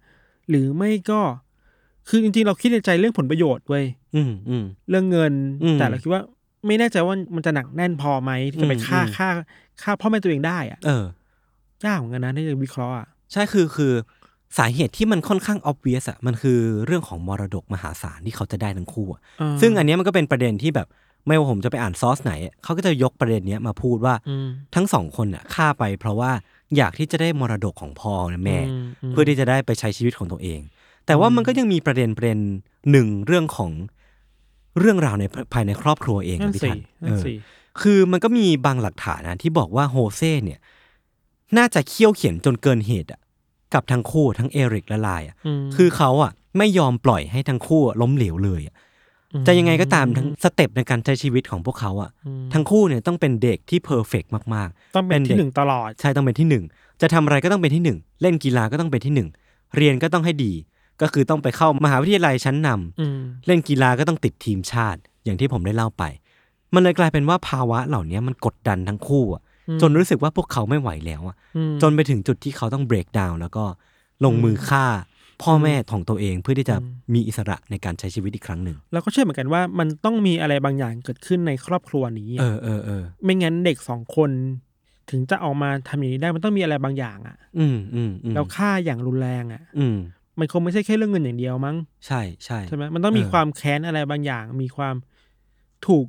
หรือไม่ก็ คือจริงๆเราคิดในใจเรื่องผลประโยชน์เว้ยอืมอืมเรื่องเงินอืมแต่เราคิดว่าไม่แน่ใจว่ามันจะหนักแน่นพอไหมที่จะไปอืมฆ่าอืมฆ่าฆ่าพ่อแม่ตัวเองได้อะเออยากเหมือนกันนะที่จะวิเคราะห์อะใช่คือคือสาเหตุที่มันค่อนข้าง obvious อะมันคือเรื่องของมรดกมหาศาลที่เขาจะได้ทั้งคู่อะเออซึ่งอันเนี้ยมันก็เป็นประเด็นที่แบบไม่ว่าผมจะไปอ่านซอสไหนอะเขาก็จะยกประเด็นเนี้ยมาพูดว่าอืมทั้งสองคนน่ะฆ่าไปเพราะว่าอยากที่จะได้มรดกของพ่อและแม่อืมอืมเพื่อที่จะได้ไปใช้ชีวิตของตัวเอง แต่ว่ามันก็ยังมีประเด็นประเด็นหนึ่งเรื่องของเรื่องราวในภายในครอบครัวเองนั่อะนพี่สิทันนั่เอนอสิคือมันก็มีบางหลักฐานนะที่บอกว่าโฮเซ่เนี่ย น่าจะเคี่ยวเข็ญจนเกินเหตุอะ กับทั้งคู่ทั้งเอริกและไลล์อะอืมคือเขาอะ ไม่ยอมปล่อยให้ทั้งคู่ล้มเหลวเลยอะจะยังไงก็ตามทั้ง step ในการใช้ชีวิตของพวกเขาอะอืมทั้งคู่เนี่ยต้องเป็นเด็กที่ perfect มากต้องเป็นเป็นเด็ที่หนึ่งตลอดๆใช่ต้องเป็นที่หนึ่งจะทำอะไรก็ต้องเป็นที่หนึ่งเล่นกีฬาก็ต้องเป็นที่หนึ่งเรียนก็ต้องให้ดี ก็คือต้องไปเข้ามหาวิทยาลัยชั้นนำอืมเล่นกีฬาก็ต้องติดทีมชาติ อย่างที่ผมได้เล่าไป มันเลยกลายเป็นว่าภาวะเหล่านี้มันกดดันทั้งคู่อะอืมจนรู้สึกว่าพวกเขาไม่ไหวแล้วอะอืมจนไปถึงจุดที่เขาต้องเบรกดาวน์แล้วก็ลงมือฆ่าพ่อแม่ของตัวเองเพื่อที่จะอืมมีอิสระในการใช้ชีวิตอีกครั้งหนึ่งเราก็เชื่อเหมือนกันว่ามันต้องมีอะไรบางอย่างเกิดขึ้นในครอบครัวนี้เออะอเออเออไม่งั้นเด็กสองคน ถึงจะออกมาทำอย่างนี้ได้มันต้องมีอะไรบางอย่างอะอืมอืมอืมแล้วฆ่าอย่างรุนแรงอะ อืม มันคงไม่ใช่แค่เรื่องเงินอย่างเดียวมั้ง ใช่ใช่ใช่ไหมมันต้องมีเออความแค้นอะไรบางอย่าง มีความถูก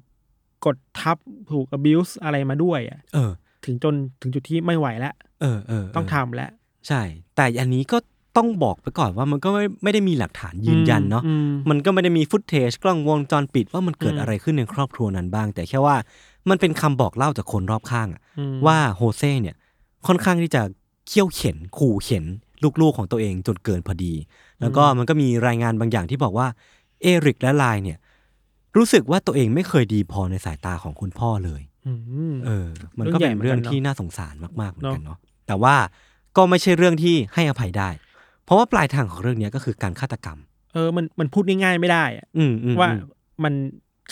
กดทับถูก abuse อะไรมาด้วยอะเออ ถึงจนถึงจุดที่ไม่ไหวแล้วเออเออเต้องทำแล้วใช่ แต่อันนี้ก็ต้องบอกไปก่อนว่ามันก็ไม่ไม่ได้มีหลักฐานยืนยันเนาะอืมมันก็ไม่ได้มีฟุตเทจกล้องวงจรปิดว่ามันเกิดอืมอะไรขึ้นในครอบครัวนั้นบ้าง แต่แค่ว่ามันเป็นคำบอกเล่าจากคนรอบข้างอะอืมว่าโฮเซ่เนี่ย ค่อนข้างที่จะเขี่ยวเข็นขู่เข็น ลูกๆของตัวเองจนเกินพอดี แล้วก็มันก็มีรายงานบางอย่างที่บอกว่าเอริกและไลน์เนี่ย รู้สึกว่าตัวเองไม่เคยดีพอในสายตาของคุณพ่อเลยอืมเออ มันก็เป็นเรื่เรื่อองงใหญ่เหมือนกันเนอะที่น่าสงสารมากๆเหมือนกันเนอะเนาะแต่ว่าก็ไม่ใช่เรื่องที่ให้อภัยได้ เพราะว่าปลายทางของเรื่องเนี้ยก็คือการฆาตกรรม เออมันมันพูดง่ายๆไม่ได้อะอืมอืมว่าอืมมัน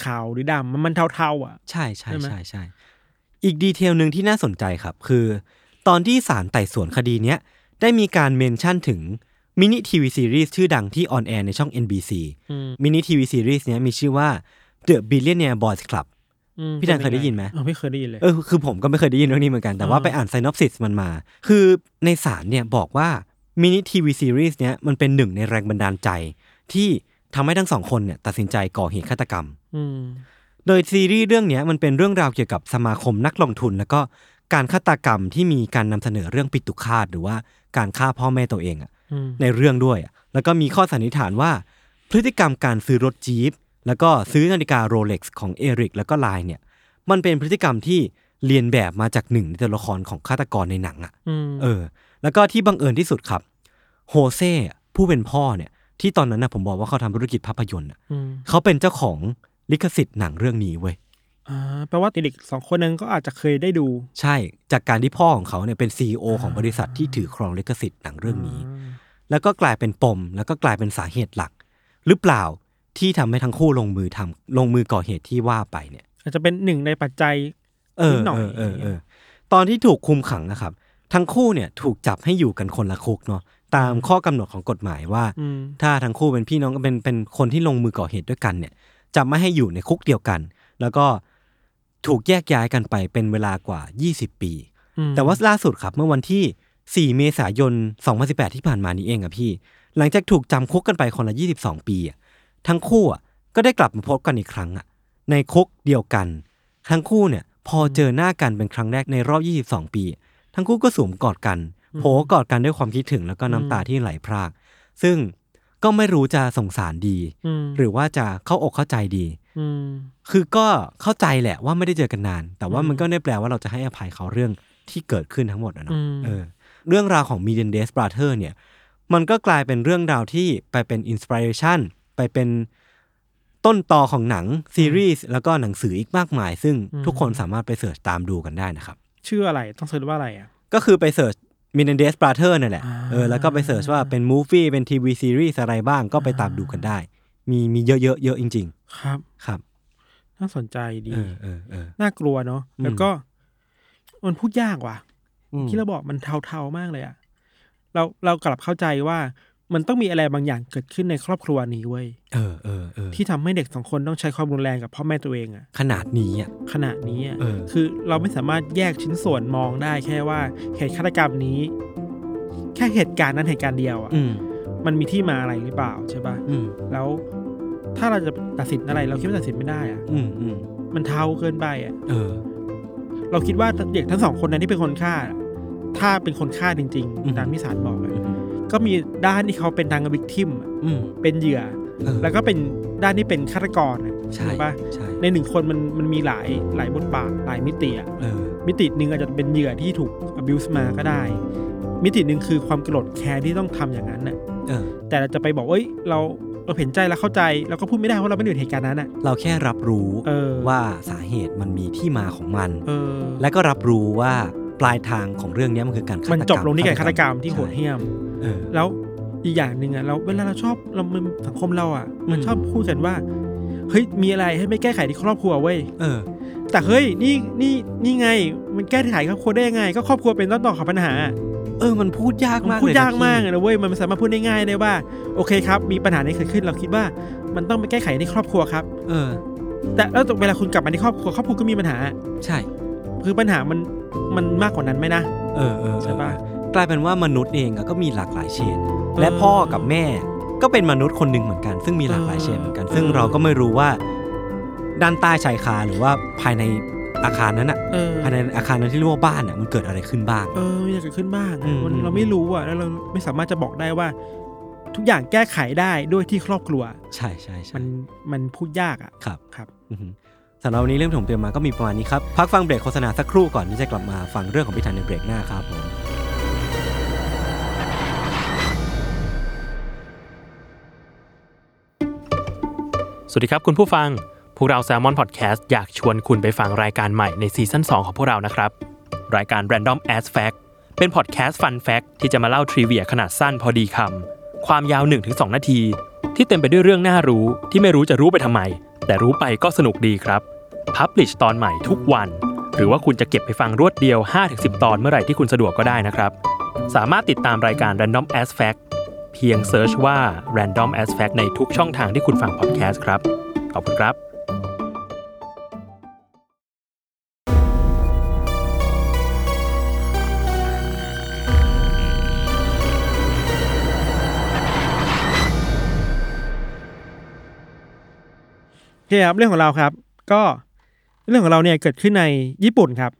ขาวหรือดำมันมันเทาๆอะ ใช่ใช่ใช่ไหมใช่ใช่อีก detail หนึ่งที่น่าสนใจครับ คือ ตอนที่ศาลไต่สวนคดีเนี้ย ได้มีการ mention ถึงมินิทีวีซีรีส์ชื่อดังที่ออนแอร์ในช่อง NBC อืมมินิทีวีซีรีส์เนี้ยมีชื่อว่า The Billionaire Boys Club อืมพี่ดันเคยได้ยินไหมเออไม่เคยได้ยินเลย เออคือผมก็ไม่เคยได้ยินเรื่องนี้เหมือนกัน แต่ว่าอ่าไปอ่าน synopsis มันมา คือในศาลเนี่ยบอกว่ามินิทีวีซีรีส์เนี้ยมันเป็นหนึ่งในแรงบันดาลใจ ที่ทำให้ทั้งสองคนเนี่ยตัดสินใจก่อเหตุฆาตกรรมอืมโดยซีรีส์เรื่องเนี้ยมันเป็นเรื่องราวเกี่ยวกับสมาคมนักลงทุน แล้วก็การฆาตกรรมที่มีการนำเสนอเรื่องปิตุคาตหรือว่า การฆ่าพ่อแม่ตัวเองอะอืมในเรื่องด้วยอะแล้วก็มีข้อสันนิษฐานว่า พฤติกรรมการซื้อรถจี๊ปแล้วก็ซื้อนาฬิกาโรเล็กซ์ของเอริกแล้วก็ไลน์เนี่ย มันเป็นพฤติกรรมที่เรียนแบบมาจากหนึ่งในตัวละครของฆาตกรในหนังอะอืมเออ แล้วก็ที่บังเอิญที่สุดครับโฮเซ่อะผู้เป็นพ่อเนี่ย ที่ตอนนั้นนะผมบอกว่าเขาทำธุรกิจภาพยนตร์อะอืมเขาเป็นเจ้าของลิขสิทธิ์หนังเรื่องนี้เว้ย อ่าแปลว่าเด็กสองคนนั้นก็อาจจะเคยได้ดู ใช่จากการที่พ่อของเขาเนี่ยเป็นซีอของบริษัทที่ถือครองลิขสิทธิ์หนังเรื่องนี้ แล้วก็กลายเป็นปม แล้วก็กลายเป็นสาเหตุหลัก หรือเปล่าที่ทำให้ทั้งคู่ลงมือทำลงมือก่อเหตุที่ว่าไปเนี่ย อาจจะเป็นหนึ่งในปัจจัยเออนิดหน่อยเออเออเออตอนที่ถูกคุมขังนะครับ ทั้งคู่เนี่ยถูกจับให้อยู่กันคนละคุกเนาะตามข้อกำหนดของกฎหมายว่าอืมถ้าทั้งคู่เป็นพี่น้องก็เป็นเป็นคนที่ลงมือก่อเหตุด้วยกันเนี่ยจะไม่ให้อยู่ในคุกเดียวกัน แล้วก็ ถูกแยกย้ายกันไปเป็นเวลากว่า 20 ปีอืมแต่ว่าล่าสุดครับเมื่อวันที่ 4 เมษายน 2018 ที่ผ่านมานี้เองอะพี่ หลังจากถูกจำคุกกันไปคนละ 22 ปีอะทั้งคู่อะก็ได้กลับมาพบกันอีกครั้งอะในคุกเดียวกัน ทั้งคู่เนี่ยพอเจอหน้ากันเป็นครั้งแรกในรอบ 22 ปี ทั้งคู่ก็สวมกอดกันโผกอดกันด้วยความคิดถึงแล้วก็น้ำตาที่ไหลพราก ซึ่งก็ไม่รู้จะสงสารดีอืมหรือว่าจะเข้าอกเข้าใจดีอืม คือก็เข้าใจแหละว่าไม่ได้เจอกันนาน แต่ว่ามันก็ไม่ได้แปลว่าเราจะให้อภัยเขาเรื่องที่เกิดขึ้นทั้งหมดอะเนาะอืมเออ เรื่องราวของ m i l l i o n Days Brother เนี่ย มันก็กลายเป็นเรื่องราวที่ไปเป็นอินสปิเรชันไปเป็นต้นตอของหนังซีรีส์แล้วก็หนังสืออีกมากมาย ซึ่งทุกคนสามารถไป search ตามดูกันได้นะครับ ชื่ออะไรต้อง search ว่าอะไรอะ ก็คือไปเสิร์ช m i l l i o n Days Brother นั่นแหละอ่าเออ แล้วก็ไป search ว่าเป็น movie เป็นทีวีซีรีส์อะไรบ้าง ก็ไปตามดูกันได้ มีมีเยอะๆเยอะจริงครับๆครับ น่าสนใจดีเออเออเออ น่ากลัวเนาะอืมแล้วก็ มันพูดยากว่ะ อืม ที่เราบอกมันเทาๆมากเลยอะเราเรากลับเข้าใจว่ามันต้องมีอะไรบางอย่างเกิดขึ้นในครอบครัวนี้เว้ยเออเออเออที่ทำให้เด็กสองคนต้องใช้ความรุนแรงกับพ่อแม่ตัวเองอะขนาดนี้อะขนาดนี้อะเออ คือเราไม่สามารถแยกชิ้นส่วนมองได้แค่ว่าเหตุฆาตกรรมนี้ แค่เหตุการณ์นั้นเหตุการณ์เดียวอะอืม มันมีที่มาอะไรหรือเปล่าใช่ปะอืมแล้วถ้าเราจะตัดสินอะไร เราคิดว่าตัดสินไม่ได้อะอืมอืมมันเทาเกินไปอะเออ เราคิดว่าเด็กทั้งสองคนนั้นที่เป็นคนฆ่า ถ้าเป็นคนฆ่าจริงอืมๆตามที่ศาลบอกอะอืมก็มีด้านที่เขาเป็นทางวิกทิมอืมเป็นเหยื่อเออแล้วก็เป็นด้านที่เป็นฆาตกรอะใช่ถูกปะใช่ในหนึ่งคนมันมันมีหลายหลายบทบาทหลายมิติอะเออมิติหนึ่งอาจจะเป็นเหยื่อที่ถูก abuse มาก็ได้ มิติหนึ่งคือความโกรธแค้นที่ต้องทำอย่างนั้นน่ะเออ แต่เราจะไปบอกเอ้ยเราเราเห็นใจแล้วเข้าใจเราก็พูดไม่ได้เพราะเราไม่ได้อยู่ในเหตุการณ์นั้นน่ะเราแค่รับรู้เออ ว่าสาเหตุมันมีที่มาของมัน เออและก็รับรู้ว่าปลายทางของเรื่องนี้มันคือการฆาตกรรมัมนจบลงที่การฆาตกรรมที่โหดใช่เหี้ยม เออ แล้วอีกอย่างหนึ่งอะเราเวลาเราชอบเรามันสังคมเราอะมันอืม ชอบพูดกันว่าเฮ้ยมีอะไรให้ไม่แก้ไขที่ครอบครัวเว้ยเออ แต่เฮ้ยนี่นี่นี่ไง มันแก้ไขครอบครัวได้ยังไง ก็ครอบครัวเป็นต้นต่อของปัญหา เออมันพูดยากมันมากพูดเลยนะยากมากพี่เลยนะเว้ยมันไม่สามารถพูดได้ง่ายได้ว่า โอเคครับ มีปัญหานี้เกิดขึ้นเราคิดว่า มันต้องไปแก้ไขในครอบครัวครับ เออ แต่แล้วเวลาคุณกลับมาในครอบครัวครอบครัวก็มีปัญหา ใช่ คือปัญหามันมันมากกว่านั้นไหมนะเออเออเออใช่ปะกลายเป็นว่ามนุษย์เองอะก็มีหลากหลายเฉดออและพ่อกับแม่ก็เป็นมนุษย์คนหนึ่งเหมือนกัน ซึ่งมีหลากหลายเฉดเหมือนกัน ซึ่งเออเราก็ไม่รู้ว่าด้านใต้ชายคาหรือว่าภายใน อาคารนั้นอะเออภายในอาคารนั้นที่เรียกว่าบ้านอะมันเกิดอะไรขึ้นบ้าง เอออยากเกิดขึ้นบ้างอือะมมันอืมเราไม่รู้อะแล้วเราไม่สามารถจะบอกได้ว่า ทุกอย่างแก้ไขได้ด้วยที่ครอบครัว ใช่ใช่ใช่มันมันพูดยากอะครับครับ อือฮึสำหรับวันนี้เรื่องที่ผมเตรียมมาก็มีประมาณนี้ครับ พักฟังเบรกโฆษณาสักครู่ก่อนที่จะกลับมาฟังเรื่องของพิธันในเบรกหน้าครับผม สวัสดีครับคุณผู้ฟังพ วกเรา Salmon Podcast อยากชวนคุณไปฟังรายการใหม่ในซีซั่น2 ของพวกเรานะครับ รายการ Random As Fact เป็นพอดแคสต์ fun fact ที่จะมาเล่า trivia ขนาดสั้นพอดีคำความยาว 1-2 นาที ที่เต็มไปด้วยเรื่องน่ารู้ที่ไม่รู้จะรู้ไปทำไม แต่รู้ไปก็สนุกดีครับ publish ตอนใหม่ทุกวัน หรือว่าคุณจะเก็บไปฟังรวดเดียว 5-10 ตอนเมื่อไหร่ที่คุณสะดวกก็ได้นะครับ สามารถติดตามรายการ Random As Fact เพียง search ว่า Random As Fact ในทุกช่องทางที่คุณฟังพอดแคสต์ครับ ขอบคุณครับ คครับเรื่องของเราครับ ก็เรื่องของเราเนี่ยเกิดขึ้นในญี่ปุ่นครับ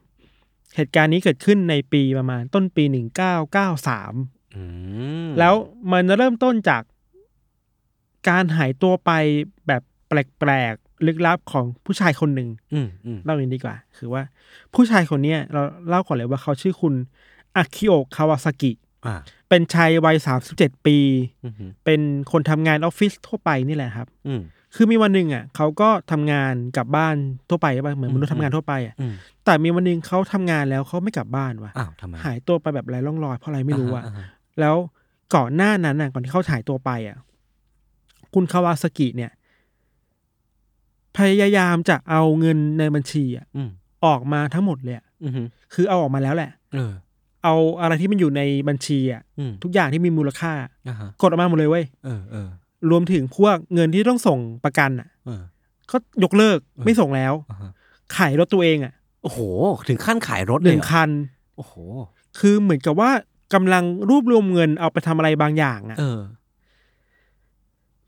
เหตุการณ์นี้เกิดขึ้นในปีประมาณต้นปีหนึ่งเก้าเก้าสามอืมแล้วมันเริ่มต้นจากการหายตัวไปแบบแปลกๆลึกลับของผู้ชายคนหนึ่งอืมอืมเล่าอย่างนี้ดีกว่า คือว่าผู้ชายคนเนี้ยเราเล่าก่อนเลยว่าเขาชื่อคุณอากิโอะคาวาซากิอ่าเป็นชายวัยสามสิบเจ็ดปีอืมเป็นคนทำงานออฟฟิศทั่วไปนี่แหละครับอืม คือมีวันหนึ่งอะเขาก็ทำงานกลับบ้านทั่วไปป่ะเหมือนมนุษย์ทำงานทั่วไปอะอืมแต่มีวันหนึ่งเขาทำงานแล้วเขาไม่กลับบ้านว่ะอ้าวทำไมหายตัวไปแบบไร้ร่องรอยเพราะอะไรไม่รู้อะาฮาแล้วก่อนหน้านั้นน่ะก่อนที่เขาหายตัวไปอะคุณคาวาสกิเนี่ย พยายามจะเอาเงินในบัญชีอะอืมออกมาทั้งหมดเลยอะอืมคือเอาออกมาแล้วแหละเออเอาอะไรที่มันอยู่ในบัญชีอะอืมทุกอย่างที่มีมูลค่าอ่าฮะกดออกมาหมดเลยเว้ยเออเออ รวมถึงพวกเงินที่ต้องส่งประกันอะเออก็ยกเลิกเออไม่ส่งแล้วอ่าฮะขายรถตัวเองอะโอ้โห ถึงขั้นขายรถเลยนึ่งคันโอ้โห คือเหมือนกับว่ากำลังรวบรวมเงินเอาไปทำอะไรบางอย่างอะเออ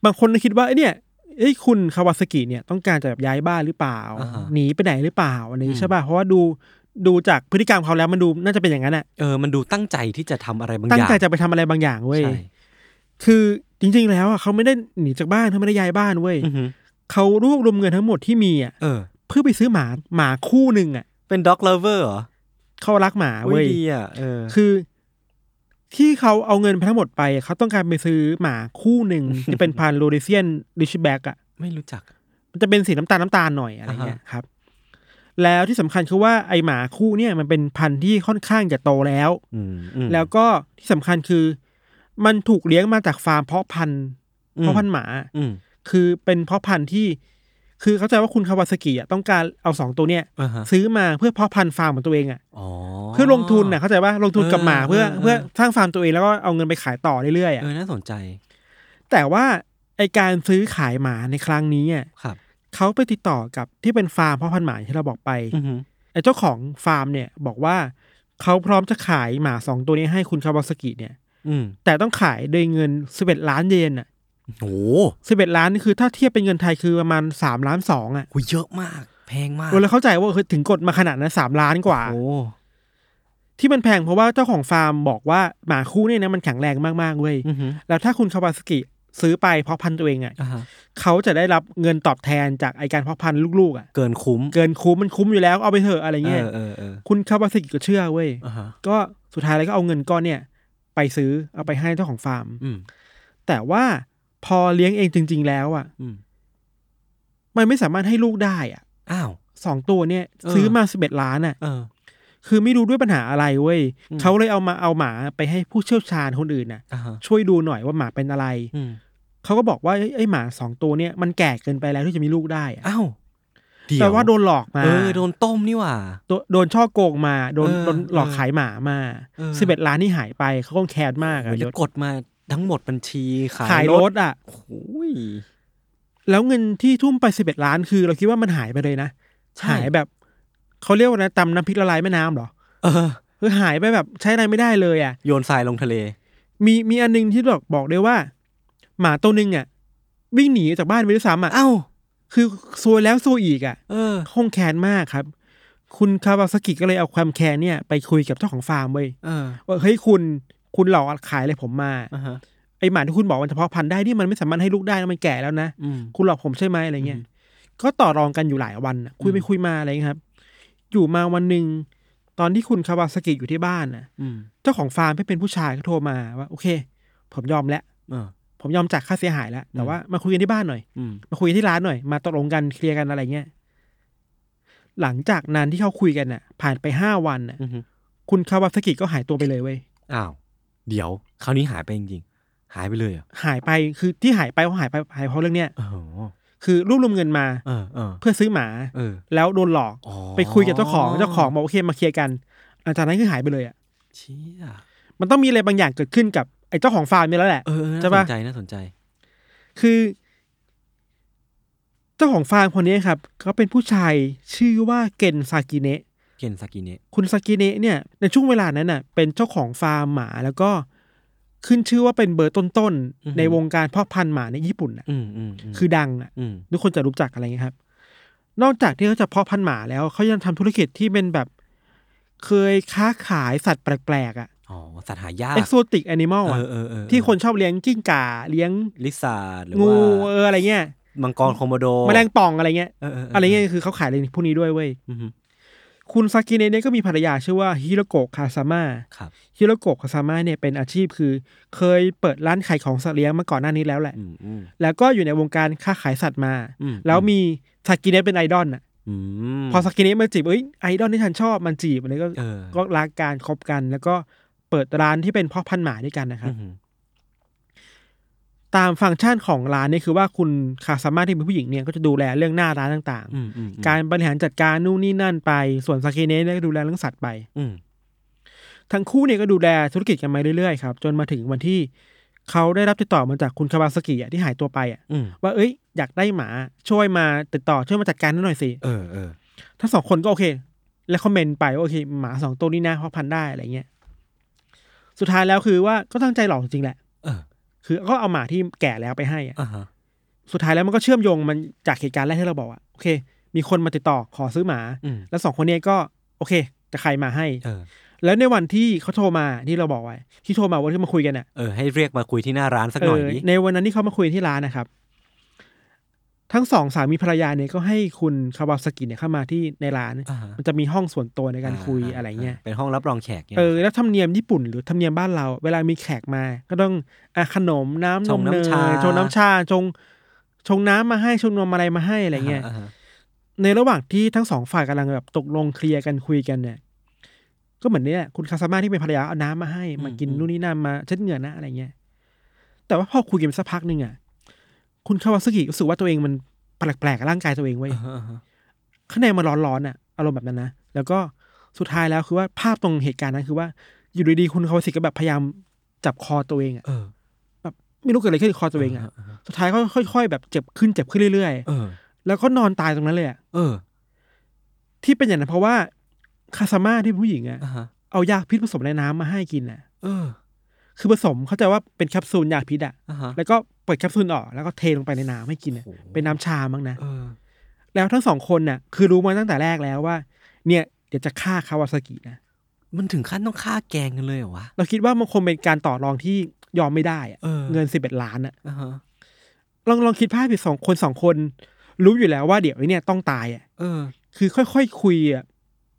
บางคนคิดว่าเอ้ยเนี่ยเอ้ยคุณคาวาสกิเนี่ยต้องการจะแบบย้ายบ้านหรือเปล่าอ่าฮะหนีไปไหนหรือเปล่าอืมอันนี้ใช่ป่ะเพราะว่าดูดูจากพฤติกรรมเขาแล้วมันดูน่าจะเป็นอย่างนั้นอะเออมันดูตั้งใจที่จะทำอะไรบางอย่างตั้งใจจะไปทำอะไรบางอย่างเว้ยใช่ คือจริง ๆ แล้วอะเขาไม่ได้หนีจากบ้านเขาไม่ได้ย้ายบ้านเว้ยอือหือเขารวบรวมเงินทั้งหมดที่มีอะเออเพื่อไปซื้อหมาหมาคู่หนึ่งอะ เป็น dog lover เหรออุ้ยเขารักหมาเว้ยดีอะเออคือ ที่เขาเอาเงินไปทั้งหมดไปอะเขาต้องการไปซื้อหมาคู่หนึ่งที่เป็นพันธุ์ Rhodesian Ridgeback อะไม่รู้จัก มันจะเป็นสีน้ำตาลน้ำตาลหน่อยอะไรเงี้ยครับ แล้วที่สำคัญคือว่าไอหมาคู่เนี่ยมันเป็นพันธุ์ที่ค่อนข้างจะโตแล้วอืมอืมแล้วก็ที่สำคัญคือ มันถูกเลี้ยงมาจากฟาร์มเพาะพันธุ์อืมเพาะพันธุ์หมา อืมคือเป็นเพาะพันธุ์ที่ คือเข้าใจว่าคุณคาวาสกิอะต้องการเอาสองตัวเนี่ยอ่าฮะซื้อมาเพื่อเพาะพันธุ์ฟาร์มของตัวเองอะอ๋อเพื่อลงทุนน่ะเข้าใจว่าลงทุนกับหมาเออเพื่อเออเพื่อสร้างฟาร์มตัวเองแล้วก็เอาเงินไปขายต่อเรื่อยๆอะเออน่าสนใจ แต่ว่าไอการซื้อขายหมาในครั้งนี้อะครับเขาไปติดต่อกับที่เป็นฟาร์มเพาะพันธุ์หมาที่เราบอกไปอือหือไอ้เจ้าของฟาร์มเนี่ยบอกว่าเขาพร้อมจะขายหมาสองตัวนี้ให้คุณคาวาสกิเนี่ยอืม แต่ต้องขายโดยเงินสิบเอ็ดล้านเยนอะโอ้สิบเอ็ดล้านนี่คือถ้าเทียบเป็นเงินไทยคือประมาณสามล้านสองอะโหเยอะมาก แพงมากเราเข้าใจว่าคือถึงกดมาขนาดนั้นสามล้านกว่าโอ้ที่มันแพงเพราะว่าเจ้าของฟาร์มบอกว่าหมาคู่เนี่ยนะมันแข็งแรงมากๆเว้ยอือหือแล้วถ้าคุณคาวาสกิซื้อไปเพาะพันธุ์ตัวเองอะอ่าฮะเขาจะได้รับเงินตอบแทนจากไอการเพาะพันธุ์ลูกๆอะเกินคุ้ม เกินคุ้มมันคุ้มอยู่แล้วเอาไปเถอะอะไรเงี้ยเออเออเออคุณคาวาสกิก็เชื่อเว้ยอ่าฮะก็สุดท้ายแล้วก็เอาเงินก้อนเนี่ย ไปซื้อเอาไปให้เจ้าของฟาร์มอืมแต่ว่าพอเลี้ยงเองจริง ๆ แล้วอะอืมมันไม่สามารถให้ลูกได้อะ อ้าวสองตัวเนี่ยเออซื้อมาสิบเอ็ดล้านอะเออคือไม่รู้ด้วยปัญหาอะไรเว้ยอืมเขาเลยเอามาเอาหมาไปให้ผู้เชี่ยวชาญคนอื่นน่ะอ่าฮะช่วยดูหน่อยว่าหมาเป็นอะไรอืมเขาก็บอกว่าไอ้ไอ้หมาสองตัวเนี่ยมันแก่เกินไปแล้วที่จะมีลูกได้อะอ้าว เดี๋ยแต่ว่าโดนหลอกมาเออโดนต้มนี่หว่า โดนโดนช่อโกงมา โดนเออโดนหลอกเออขายหมามาสิบเอ็ดล้านที่หายไปเขาคงแคร์มากโอ้อะยยแล้วศกดมาทั้งหมดบัญชีขายขายรถอะโอ้ยแล้วเงินที่ทุ่มไปสิบเอ็ดล้านคือ เราคิดว่ามันหายไปเลยนะใช่หายแบบเขาเรียกว่านะตำน้ำพริกละลายแม่น้ำเหรอ เออคือหายไปแบบใช้อะไรไม่ได้เลยอะ โยนทรายลงทะเล มีมีอันนึงที่บอกบอกได้ว่า หมาตัวหนึ่งอะวิ่งหนีจากบ้านไปด้วยซ้ำอะอ้าว คือซวยแล้วซวยอีกอะเออคงแค้นมากครับ คุณคาวาสกิก็เลยเอาความแค้นเนี่ย ไปคุยกับเจ้าของฟาร์มเว้ยเออว่าเฮ้ยคุณคุณหลอกขายอะไรผมมาอ่าฮะไอหมาที่คุณบอกมันเฉพาะพันธุ์ได้นี่มันไม่สามารถให้ลูกได้นะมันแก่แล้วนะอืม คุณหลอกผมใช่ไหมอะไรเงี้ยอืมก็ต่อรองกันอยู่หลายวันน่ะคุยไปอืมคุยมาอะไรเงี้ยครับ อยู่มาวันหนึ่งตอนที่คุณคาวาสกิอยู่ที่บ้านน่ะ อืมเจ้าของฟาร์มที่เป็นผู้ชายก็โทรมาว่า โอเค ผมยอมแล้ว เออ ผมยอมจ่ายค่าเสียหายแล้ว แต่อืมว่ามาคุยกันที่บ้านหน่อยอืมมาคุยกันที่ร้านหน่อย มาตกลงกันเคลียร์กันอะไรเงี้ย หลังจากนั้นที่เขาคุยกันน่ะ ผ่านไปห้าวันน่ะอือหือคุณคาวาซากิก็หายตัวไปเลยเว้ย อ้าว เดี๋ยว คราวนี้หายไปจริงๆ หายไปเลยเหรอะหายไป คือที่หายไปเพราะหายไปหายเพราะเรื่องเนี้ยโอ้โหคือรวบรวมเงินมาเออเออเพื่อซื้อหมาเออแล้วโดนหลอกอ๋อไปคุยกับเจ้าของ เจ้าของบอกโอเคมาเคลียร์กันหลังจากนั้นคือหายไปเลยอะเชี่ยมันต้องมีอะไรบางอย่างเกิดขึ้นกับไอ้ เจ้าของฟาร์มนี่แล้วแหละเออเออใช่น่าปะสนใจน่าสนใจ คือ เจ้าของฟาร์มคนนี้ครับเขาเป็นผู้ชายชื่อว่าเกนซากิเนะเกนซากิเนะคุณซากิเนะเนี่ย ในช่วงเวลานั้นน่ะ เป็นเจ้าของฟาร์มหมาแล้วก็ขึ้นชื่อว่าเป็นเบอร์ต้นๆในวงการเพาะพันธุ์หมาในญี่ปุ่นน่ะอืมอืมมคือดังอะอืมทุกคนจะรู้จักอะไรเงี้ยครับ นอกจากที่เขาจะเพาะพันธุ์หมาแล้วเขายังทำธุรกิจที่เป็นแบบ เคยค้าขายสัตว์แปลกๆอะ อ๋อสัตว์หายาก exotic animal อะเออเออเออที่คนชอบเลี้ยงกิ้งก่าเลี้ยง lizard หรืองูว่าเอออะไรเงี้ยมังกรโคโมโดแมลงป่องอะไรเงี้ยเออเอออะไรเงี้ยคือเขาขายอะไรพวกนี้ด้วยเว้ยอืมฮึคุณซากิเนะเนี่ยก็มีภรรยาชื่อว่าฮิโรโกะคาซาม่าครับฮิโรโกะคาซาม่าเนี่ยเป็นอาชีพคือ เคยเปิดร้านขายของสัตว์เลี้ยงมาก่อนหน้านี้แล้วแหละอืมอืมแล้วก็อยู่ในวงการค้าขายสัตว์มาอืมแล้วมีซากิเนะเป็นไอดอลอะอืมพอซากิเนะมาจีบเอ้ยไอดอลที่ฉันชอบมันจีบอะไรก็เออก็รักการคบกันแล้วก็ เปิดร้านที่เป็นพ่อพันธุ์หมาด้วยกันนะครับอืมตามฟังก์ชันของร้านเนี่ยคือว่าคุณคาซาม่าที่เป็นผู้หญิงเนี่ยก็จะดูแลเรื่องหน้าร้านต่างอืมอืมๆการบริหารจัดการนู่นนี่นั่นไป ส่วนซากิเนะเนี่ยก็ดูแลเรื่องสัตว์ไปอืมทั้งคู่เนี่ยก็ดูแลธุรกิจกันมาเรื่อยๆครับจนมาถึงวันที่เขาได้รับติดต่อมาจากคุณคาวาสกิอะที่หายตัวไปอะอืมว่าเอ้ย อยากได้หมาช่วยมาติดต่อช่วยมาจัดการให้หน่อยสิเออเออทั้งสองคนก็โอเค และคอมเมนต์ไปว่าโอเค หมาสองตัวนี้นะเพาะพันธุ์ได้อะไรเงี้ย สุดท้ายแล้วคือว่าก็ตั้งใจหลอกจริงๆแหละเออคือก็เอาหมาที่แก่แล้วไปให้อะอ่าฮะสุดท้ายแล้วมันก็เชื่อมโยงมันจากเหตุการณ์แรกที่เราบอกอะโอเค มีคนมาติดต่อขอซื้อหมาอืมแล้วสองคนเนี้ก็ โอเค จะใครมาให้เออแล้วในวันที่เขาโทรมาที่เราบอกไว้ที่โทรมาวันที่มาคุยกันอะเออให้เรียกมาคุยที่หน้าร้านสักเอหน่อยอดิในวันนั้นที่เขามาคุยที่ร้านนะครับ ทั้งสองสามีภรรยาเนี่ยก็ให้คุณคาวาสกิเนี่ยเข้ามาที่ในร้านอ่าฮะมันจะมีห้องส่วนตัวในการคุยอะไรเงี้ย เป็นห้องรับรองแขกเนี่ยเออ แล้วธรรมเนียมญี่ปุ่นหรือธรรมเนียมบ้านเรา เวลามีแขกมา ก็ต้องอะขนมน้ำนชงมน้ำเนยชาชงน้ำชาชงชงน้ำมาให้ชงนมอะไรมาให้อะไรเงี้ยาฮะในระหว่างที่ทั้งสองฝ่ายกำลังแบบตกลงเคลียร์กันคุยกันเนี่ย ก็เหมือนเนี่ยคุณคาซาม่าที่เป็นภรรยาเอาน้ำมาให้มากินนู่นนี่นั่นมาเช็ดเหงื่อนะอะไรเงี้ย แต่ว่าพอคุยกันไปสักพักหนึ่งอะ คุณคาวาสกิรู้สึกว่าตัวเองมันแปลกๆกับร่างกายตัวเองเว้ยอ่าฮะอ่าฮะข้างในมันร้อนๆอะอารมณ์แบบนั้นนะแล้วก็สุดท้ายแล้วคือว่าภาพตรงเหตุการณ์นั้นคือว่าอยู่ดีๆคุณคาวาสกิก็แบบพยายามจับคอตัวเองอะเออแบบไม่รู้เกิดอะไรขึ้นกับคอตัวเองอะสุดท้ายก็ค่อยๆ แบบเจ็บขึ้นเจ็บขึ้นเรื่อยๆเออแล้วก็นอนตายตรงนั้นเลยอะเออที่เป็นอย่างนั้นเพราะว่าคาซาม่าที่เป็นผู้หญิงอะอ่าฮะเอายาพิษผสมในน้ำมาให้กินอะเออคือผสมเข้าใจว่าเป็นแคปซูลยาพิษอะอ่าฮะแล้วก็ เปิดแคปซูลออกแล้วก็เทลงไปในน้ำให้กินอะโอ้โหเป็นน้ำชามั้งนะเออแล้วทั้งสองคนน่ะ คือรู้มาตั้งแต่แรกแล้วว่า เนี่ยเดี๋ยวจะฆ่าคาวาซากินะมันถึงขั้นต้องฆ่าแกล้งกันเลยเหรอวะเราคิดว่ามันคงเป็นการต่อรองที่ยอมไม่ได้อะเออเงินสิบเอ็ดล้านอะอ่าฮะลองลองคิดภาพดิสองคนสองคน รู้อยู่แล้วว่าเดี๋ยวไอ้เนี่ยต้องตายอะเออคือค่อยๆคุยอะ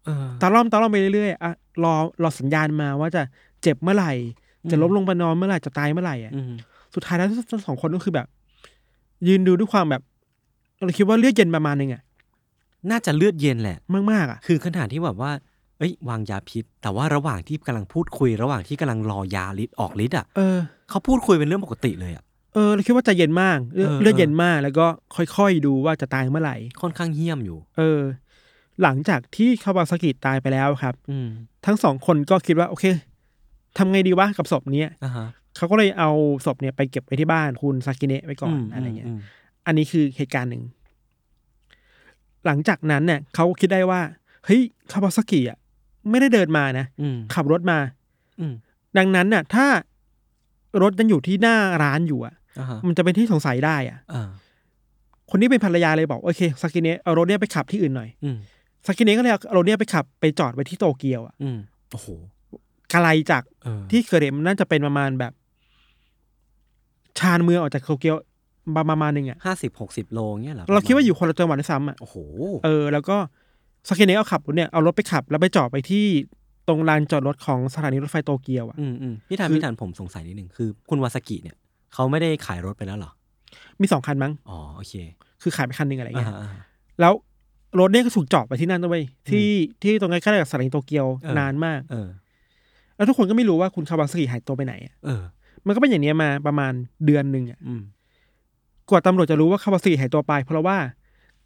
เออตาล่อมตาล่อมไปเรื่อยๆอะรอรอสัญญาณมาว่าจะเจ็บเมื่อไหร่ จะล้มลงไปนอนเมื่อไหร่จะตายเมื่อไหร่อะอืม สุดท้ายแล้วทั้งสองคนก็คือแบบ ยืนดูด้วยความแบบเราคิดว่าเลือดเย็นประมาณนึงอะน่าจะเลือดเย็นแหละ มากๆอะคือขนาดที่แบบว่า เอ้ย วางยาพิษ แต่ว่าระหว่างที่กำลังพูดคุย ระหว่างที่กำลังรอยาฤทธิ์ออกฤทธิ์อะเออเขาพูดคุยเป็นเรื่องปกติเลยอะเออเราคิดว่าใจเย็นมากเลือดเออเลือดเย็นมาก แล้วก็ค่อยๆดูว่าจะตายเมื่อไหร่ ค่อนข้างเหี้ยมอยู่ เออ หลังจากที่คาวาซากิตายไปแล้วครับ อืมทั้งสองคนก็คิดว่า โอเคทำไงดีวะกับศพเนี้ยอ่าฮะ เขาก็เลยเอาศพเนี่ยไปเก็บไว้ที่บ้านคุณซากิเนะไว้ก่อนอะไรเงี้ยมอันนี้คือเหตุการณ์หนึ่ง หลังจากนั้นเนี่ยเขาคิดได้ว่า เฮ้ยคาวาซากิอะไม่ได้เดินมานะอืมขับรถมา อืมดังนั้นน่ะ ถ้ารถยังอยู่ที่หน้าร้านอยู่อะอ่าฮะมันจะเป็นที่สงสัยได้อะอ่าคนที่เป็นภรรยาเลยบอกโอเคซากิเนะเอารถเนี่ยไปขับที่อื่นหน่อยอืมซากิเนะก็เลยเอารถเนี่ยไปขับไปจอดไว้ที่โตเกียวอะอืมโอ้โหไกลจากเออที่เกิดเหตุมันน่าจะเป็นประมาณแบบ ชานเมืองออกจากโตเกียวประมาณหนึ่งอะห้าสิบหกสิบโลเงี้ยเหรอเราคิดว่าอยู่คนละจังหวัดด้วยซ้ำอะโอ้โหเออแล้วก็ซากิเนะเอาขับรถเนี่ยเอารถไปขับ แล้วไปจอดไปที่ตรงลานจอดรถของสถานีรถไฟโตเกียวอะอืมอืมพี่ทันคือพี่ทันผมสงสัยนิดหนึ่งคือ คุณวาสกิเนี่ยเขาไม่ได้ขายรถไปแล้วเหรอ มีสองคันมั้งอ๋อโอเค คือขายไปคันหนึ่งอะไรอ่าเงี้ยฮะอ่าฮะแล้วรถเนี่ยก็ถูกจอดไปที่นั่นด้วยที่ที่ตรงใกล้ๆกับสถานีโตเกียวเออนานมาก เออ แล้วทุกคนก็ไม่รู้ว่าคุณคาวาซากิหายตัวไปไหนอะเออ มันก็เป็นอย่างเนี้ยมาประมาณเดือนหนึ่งอะอืมกว่าตำรวจจะรู้ว่าคาวาซากิหายตัวไป เพราะว่า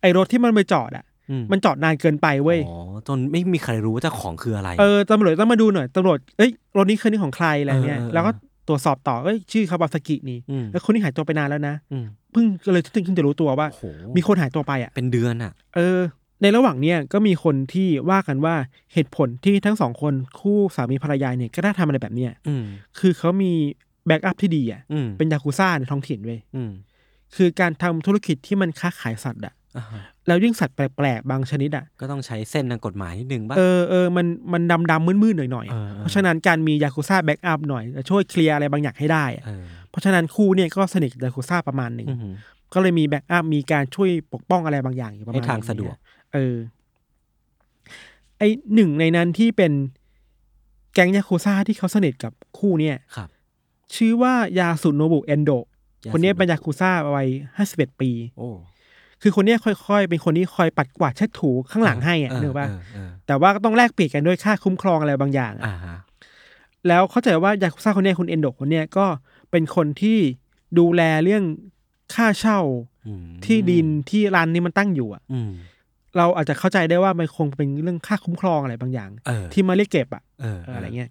ไอ้รถที่มันไปจอดอะอืมมันจอดนานเกินไปเว้ยอ๋อจนไม่มีใครรู้ว่าเจ้าของคืออะไรเออตำรวจต้องมาดูหน่อยตำรวจเอ้ยรถนี้คือนี่ของใครอะไรเงี้ยเออเออแล้วก็ตรวจสอบต่อเอ้ยชื่อคาวาซากินี่อืมแล้วคนนี้หายตัวไปนานแล้วนะอืมเพิ่งก็เลยถึงจะรู้ตัวว่าโอ้โหมีคนหายตัวไปอะเป็นเดือนอะ เออ ในระหว่างเนี้ยก็มีคนที่ว่ากันว่าเหตุผลที่ทั้งสองคนคู่สามีภรรยาเนี่ยก็ได้ทำอะไรแบบเนี้ยอืมคือเขามี backup ที่ดีอะอืมเป็นยากุซ่าในท้องถิ่นเว้ยอืมคือการทำธุรกิจที่มันค้าขายสัตว์อะอ่าฮะแล้วยิ่งสัตว์แปลกๆ บางชนิดอะก็ต้องใช้เส้นทางกฎหมายนิดนึงบ้างเออเออมันมันดำดำมืดมืดๆหน่อยหน่อยๆเออเออเพราะฉะนั้นการมียากุซ่า backup หน่อยจะช่วยเคลียร์อะไรบางอย่างให้ได้อะเออเพราะฉะนั้นคู่เนี่ยก็สนิทกับยากุซ่าประมาณหนึ่งอืมก็เลยมีแบ็กอัพมีการช่วยปกป้องอะไรบางอย่างอยู่ประมาณให้ทางอย่สะดวก เออ ไอหนึ่งในนั้นที่เป็นแก๊งยากุซ่าที่เขาสนิทกับคู่เนี่ยครับ ชื่อว่ายาสุโนบุเอนโดยาคนเนี้ยสูบเป็นยากุซ่าวัยห้าสิบเอ็ดปี โอ้คือคนเนี้ยค่อยๆ เป็นคนที่คอยปัดกวาดเช็ดถูข้างหลังให้อะเออเนกป่ะเออเออแต่ว่าก็ต้องแลกเปลี่ยนกันด้วยค่าคุ้มครองอะไรบางอย่างอะอ่าฮะแล้วเข้าใจว่ายากุซ่าคนเนี้ยคุณเอนโดคนเนี้ยก็เป็นคนที่ดูแลเรื่องค่าเช่าอืมที่ดินที่ร้านนี้มันตั้งอยู่อะอืมเราอาจจะเข้าใจได้ว่ามันคงเป็นเรื่องค่าคุ้มครองอะไรบางอย่างเออที่มาเรียกเก็บอะเออเอออะไรเงี้ย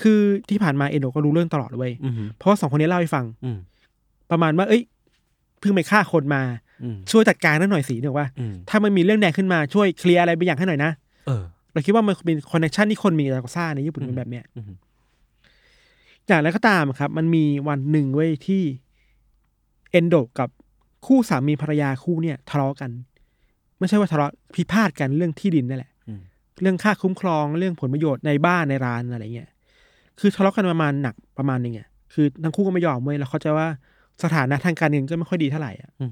คือที่ผ่านมาเอนโดก็รู้เรื่องตลอดเลยเว้ยอืมเพราะว่าสองคนนี้เล่าให้ฟังอืมประมาณว่า เอ้ยเพิ่งไปฆ่าคนมาอืมช่วยจัดการนั่นหน่อยสิเนกว่าอืมถ้ามันมีเรื่องแดงขึ้นมาช่วยเคลียร์อะไรบางอย่างให้หน่อยนะเออเราคิดว่ามันเป็นคอนเนคชันที่คนมีกับยากุซ่าในญี่ปุ่นอืมเป็นแบบเนี้ยอืมอย่างไรก็ตามครับ มันมีวันหนึ่งเว้ยที่เอนโดกับคู่สามีภรรยาคู่เนี่ยทะเลาะกัน ไม่ใช่ว่าทะเลาะพิพาทกันเรื่องที่ดินนั่นแหละอืมเรื่องค่าคุ้มครองเรื่องผลประโยชน์ในบ้านในร้านอะไรเงี้ย คือทะเลาะกันประมาณหนักประมาณหนึงอะคือทั้งคู่ก็ไม่ยอมเว้ยแล้วเขาใจะว่าสถานะทางการเงินก็ไม่ค่อยดีเท่าไหร่อะอืม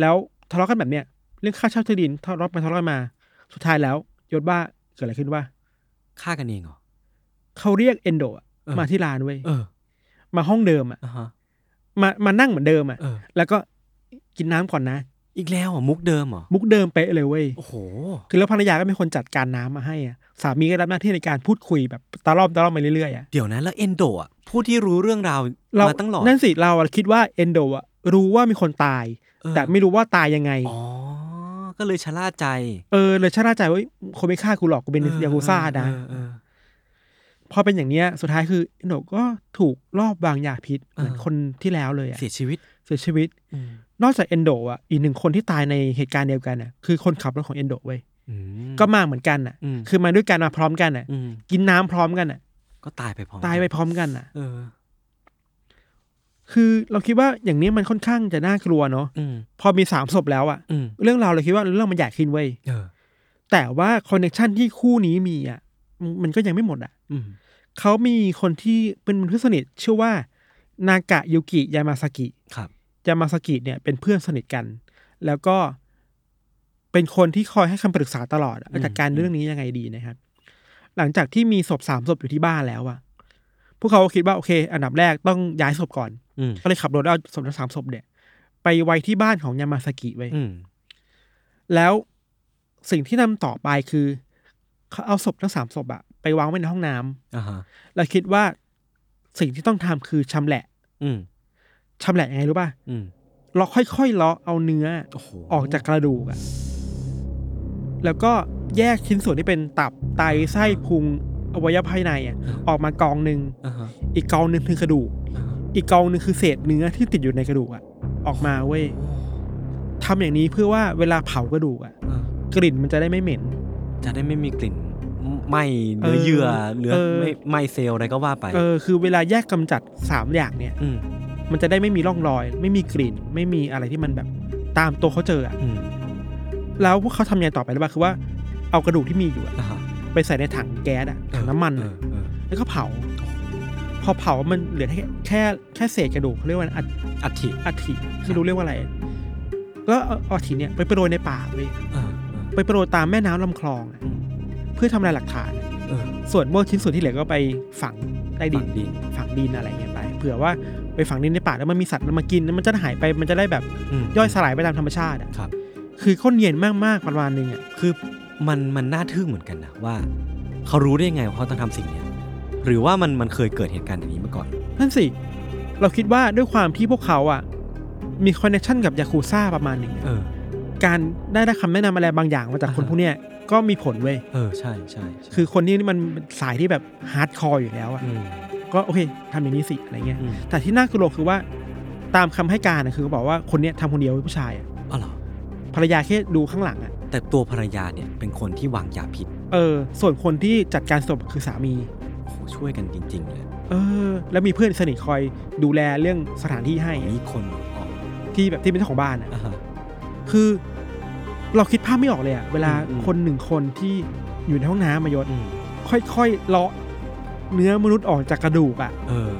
แล้วทะเลาะกันแบบเนี้ยเรื่องค่าเช่าที่ดินทะเลาะไปทะเลาะกันมา สุดท้ายแล้วยศว่าเกิดอะไรขึ้นว่าฆ่ากันเองเหรอเขาเรียกเอนโดอะเออมาที่ร้านเว้ยเออมาห้องเดิมอะอ่าฮะมามานั่งเหมือนเดิมอะเออแล้วก็กินน้ำก่อนนะ อีกแล้วเหรอมุกเดิมเหรอมุกเดิมเป๊ะเลยเว้ยโอ้โหคือแล้วภรรยาก็เป็นคนจัดการน้ำมาให้อะสามีก็รับหน้าที่ในการพูดคุยแบบตะล่อมตะล่อมไปเรื่อยๆอะเดี๋ยวนะแล้วเอนโดอะผู้ที่รู้เรื่องราวเรามาตั้งหลอดนั่นสิเราอะคิดว่าเอนโดอะรู้ว่ามีคนตายเออแต่ไม่รู้ว่าตายยังไงอ๋อก็เลยชะล่าใจ เออเลยชะล่าใจว่าเฮ้ยคนไม่ฆ่ากูหรอกกูเป็นเออยากุซ่านะเออเออพอเป็นอย่างเนี้ยสุดท้ายคือเอนโดก็ถูกลอบวางยาพิษเหมือนเออคนที่แล้วเลยอะเสียชีวิต เสียชีวิตอืม นอกจากเอนโดอะอีกหนึ่งคนที่ตายในเหตุการณ์เดียวกันอะคือคนขับรถของเอนโดเว้ยอืมก็มาเหมือนกันอะอืมคือมาด้วยกันมาพร้อมกันอะอืมกินน้ำพร้อมกันอะ ก็ตายไปพร้อมตายไปพร้อมกันอะเออ คือเราคิดว่าอย่างนี้มันค่อนข้างจะน่ากลัวเนาะอืมพอมีสามศพแล้วอะอืมเรื่องราวเราคิดว่าเรื่องมันใหญ่ขึ้นเว้ยเออแต่ว่า connection ที่คู่นี้มีอะมันมันก็ยังไม่หมดอะอืมเขามีคนที่เป็นเพื่อนสนิทชื่อว่านากะยุกิยามาซากิครับ ยามาซากิเนี่ยเป็นเพื่อนสนิทกัน แล้วก็เป็นคนที่คอยให้คำปรึกษาตลอดอะอืมจัดการเรื่องนี้ยังไงดีนะครับ หลังจากที่มีศพสามศพอยู่ที่บ้านแล้วอะพวกเขาก็คิดว่าโอเค อันดับแรกต้องย้ายศพก่อนอืมก็เลยขับรถเอาศพทั้งสามศพเนี่ย ไปไว้ที่บ้านของยามาซากิไว้อืมแล้วสิ่งที่นำต่อไปคือเขาเอาศพทั้งสามศพอะไปวางไว้ในห้องน้ำอ่าฮะแล้วคิดว่าสิ่งที่ต้องทำคือชำแหละ อืม ชำแหละยังไงรู้ป่ะอืมเราค่อยๆเลาะเอาเนื้อโอ้โหออกจากกระดูกอะแล้วก็แยกชิ้นส่วนที่เป็นตับไตไส้พุงอวัยวะภายในอะออกมากองหนึ่งอ่าฮะอีกกองหนึ่งคือกระดูกอ่าฮะอีกกองหนึ่งคือเศษเนื้อที่ติดอยู่ในกระดูกอะออกมาเว้ยทำอย่างนี้เพื่อว่าเวลาเผากระดูกอะเออกลิ่นมันจะได้ไม่เหม็น จะได้ไม่มีกลิ่นไหมเนื้อเออเยื่อเนื้อเออไม่ไหมเซลล์อะไรก็ว่าไป เออคือเวลาแยกกำจัดสามอย่างเนี่ยอื มมันจะได้ไม่มีร่องรอย ไม่มีกลิ่น ไม่มีอะไรที่มันแบบตามตัวเขาเจออะอืมแล้วพวกเขาทำยังไงต่อไปรู้ป่ะคือว่าเอากระดูกที่มีอยู่อะอ่าฮะไปใส่ในถังแก๊สอะถังน้ำมันเออะอเออแล้วก็เผา พอเผามันเหลือแค่แค่แค่เศษกระดูกเขาเรียกว่าอัฐอัฐิอัฐิไม่รู้เรียกว่าอะไรก็เอาเอาอัฐิเนี่ยไปโปรยในป่าเว้ยเออเออไปโปรยตามแม่น้ำลำคลองอะอืมเพื่อทำลายหลักฐานเออส่วนพวกชิ้นส่วนที่เหลือก็ไปฝังใต้ดิฝัน งดิน ฝังดินอะไรเงี้ยไป เผื่อว่า ไปฝังดินในป่าแล้วมันมีสัตว์มันมากินแล้วมันจะหายไปมันจะได้แบบอืมย่อยสลายไปตามธรรมชาติอะครับ คือเขาเนียนมากๆประมาณนึงอะคือมันมันน่าทึ่งเหมือนกันนะว่า เขารู้ได้ยังไงว่าเขาต้องทำสิ่งเนี้ยหรือว่ามันมันเคยเกิดเหตุการณ์อย่างนี้มาก่อนนั่นสิ เราคิดว่าด้วยความที่พวกเขาอะมีคอนเนคชันกับยาคูซ่าประมาณหนึ่งอะเออการได้ได้คำแนะนำอะไรบางอย่างมาจากคนอ่าฮะพวกเนี้ยก็มีผลเว้ยเออใช่ใช่ใช่คือคนนี้นี่มันสายที่แบบ hardcore อยู่แล้วอะม ก็โอเคทำอย่างนี้สิอะไรเงี้ยอืม แต่ที่น่ากลัวคือว่าตามคำให้การนะคือเขาบอกว่าคนเนี้ยทำคนเดียวเป็นผู้ชายอะอ๋อเหรอภรรยาแค่ดูข้างหลังอะแต่ตัวภรรยาเนี่ยเป็นคนที่วางยาพิษเออ ส่วนคนที่จัดการศพคือสามี โอ้โหช่วยกันจริง ๆ เลยเออ แล้วมีเพื่อนสนิทคอยดูแลเรื่องสถานที่ให้มีคนออกที่แบบที่เป็นเจ้าของบ้านอะ อ่าฮะ คือเราคิดภาพไม่ออกเลยอะเวลาอืมอืม คนหนึ่งคนที่อยู่ในห้องน้ำมายศอืมค่อยๆเลาะ เนื้อมนุษย์ออกจากกระดูกอะ เออ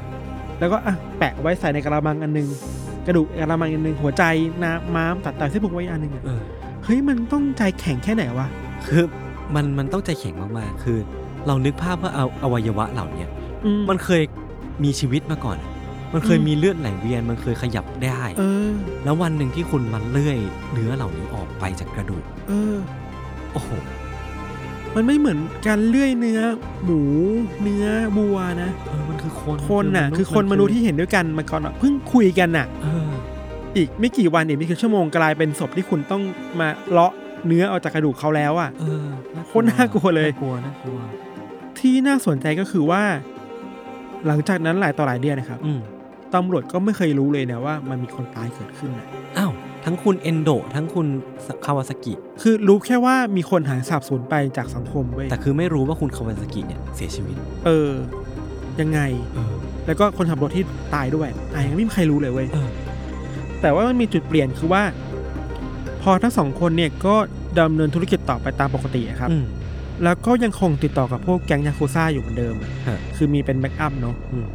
แล้วก็อะแปะไว้ใส่ในกระมังอันหนึง กระดูกกระมังอันหนึงหัวใจน้ำม้ามตัดไตเส้นผมไว้อันหนึงอะเออ เฮ้ยมันต้องใจแข็งแค่ไหนวะ คือมันมันต้องใจแข็งมากๆ คือ เรานึกภาพว่าเอาอวัยวะเหล่าเนี้ยอืมันเคยมีชีวิตมาก่อน มันเคยอืม มีเลือดไหลเวียน มันเคยขยับได้ เออ แล้ววันหนึ่งที่คุณมันเลื่อยเนื้อเหล่านี้ออกไปจากกระดูก เออ โอ้โห มันไม่เหมือนการเลื่อยเนื้อ หมูเนื้อวัวนะ เออมันคือคนคนน่ะ คือคนมนุษย์ที่เห็นด้วยกันมาก่อนอะเพิ่งคุยกันน่ะ เอออีกไม่กี่วันอีกไม่กี่ชั่วโมงกลายเป็นศพที่คุณต้องมาเลาะเนื้อออกจากกระดูกเขาแล้วอะเออโคตรน่ากลัวเลย น่ากลัวน่ากลัวที่น่าสนใจก็คือว่า หลังจากนั้นหลายต่อหลายเดือนนะครับอืมตำรวจก็ไม่เคยรู้เลยนะว่ามันมีคนตายเกิดขึ้นนะอ้าว ทั้งคุณเอนโด ทั้งคุณคาวาซากิ คือรู้แค่ว่ามีคนหายสาบสูญไปจากสังคมเว้ยแต่คือไม่รู้ว่าคุณคาวาซากิเนี่ยเสียชีวิต เออ ยังไงเออแล้วก็คนขับรถที่ตายด้วยอะยังไม่มีใครรู้เลยเว้ยเออแต่ว่ามันมีจุดเปลี่ยนคือว่า พอทั้งสองคนเนี่ยก็ดำเนินธุรกิจต่อไปตามปกติอะครับอืมแล้วก็ยังคงติดต่อกับพวกแก๊งยาคูซ่าอยู่เหมือนเดิมอะฮะคือมีเป็น backup เนาะอืม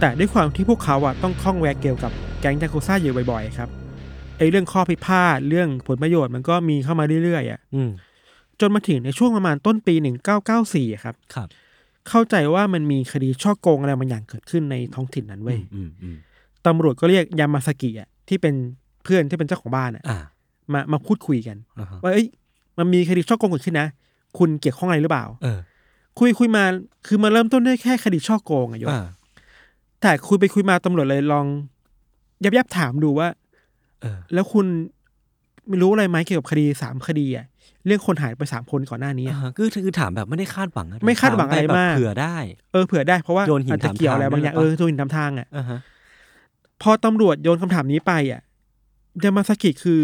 แต่ด้วยความที่พวกเขาอะต้องข้องแวะเกี่ยวกับแก๊งยาคูซ่าอยู่บ่อยๆครับ ไอ้เรื่องข้อพิพาทเรื่องผลประโยชน์มันก็มีเข้ามาเรื่อยๆอะอืมจนมาถึงในช่วงประมาณต้นปี1994อะครับ ครับ เข้าใจว่ามันมีคดีฉ้อโกงอะไรบางอย่างเกิดขึ้นในท้องถิ่นนั้นเว้ยอืมอืมตำรวจก็เรียกยามาซากิอะที่เป็นเพื่อนที่เป็นเจ้าของบ้านอะอ่า มามาพูดคุยกัน อ่าฮะ ว่าเอ้ยมันมีคดีช่อโกงเกิดขึ้นนะ คุณเกี่ยวข้องอะไรหรือเปล่า เออคุยคุยมาคือมาเริ่มต้นด้วยแค่คดีช่อโกงอะโยมอ่าแต่คุยไปคุยมาตำรวจเลยลองยับยับถามดูว่าเออ แล้วคุณไม่รู้อะไรไหมเกี่ยวกับคดีสามคดีอะเรื่องคนหายไปสามคนก่อนหน้านี้อ่าอะฮะคือคือถามแบบไม่ได้คาดหวังอะไม่คาดหวังอะไรถปแบบมากเผื่อได้ เออเผื่อได้เพราะว่าโยนหินอาจจะเกี่ยวอะไรบางอย่างถามทางเออโยนหินทำทางอะอ่าฮะพอตำรวจโยนคำถามนี้ไปอะยามาสกิคือ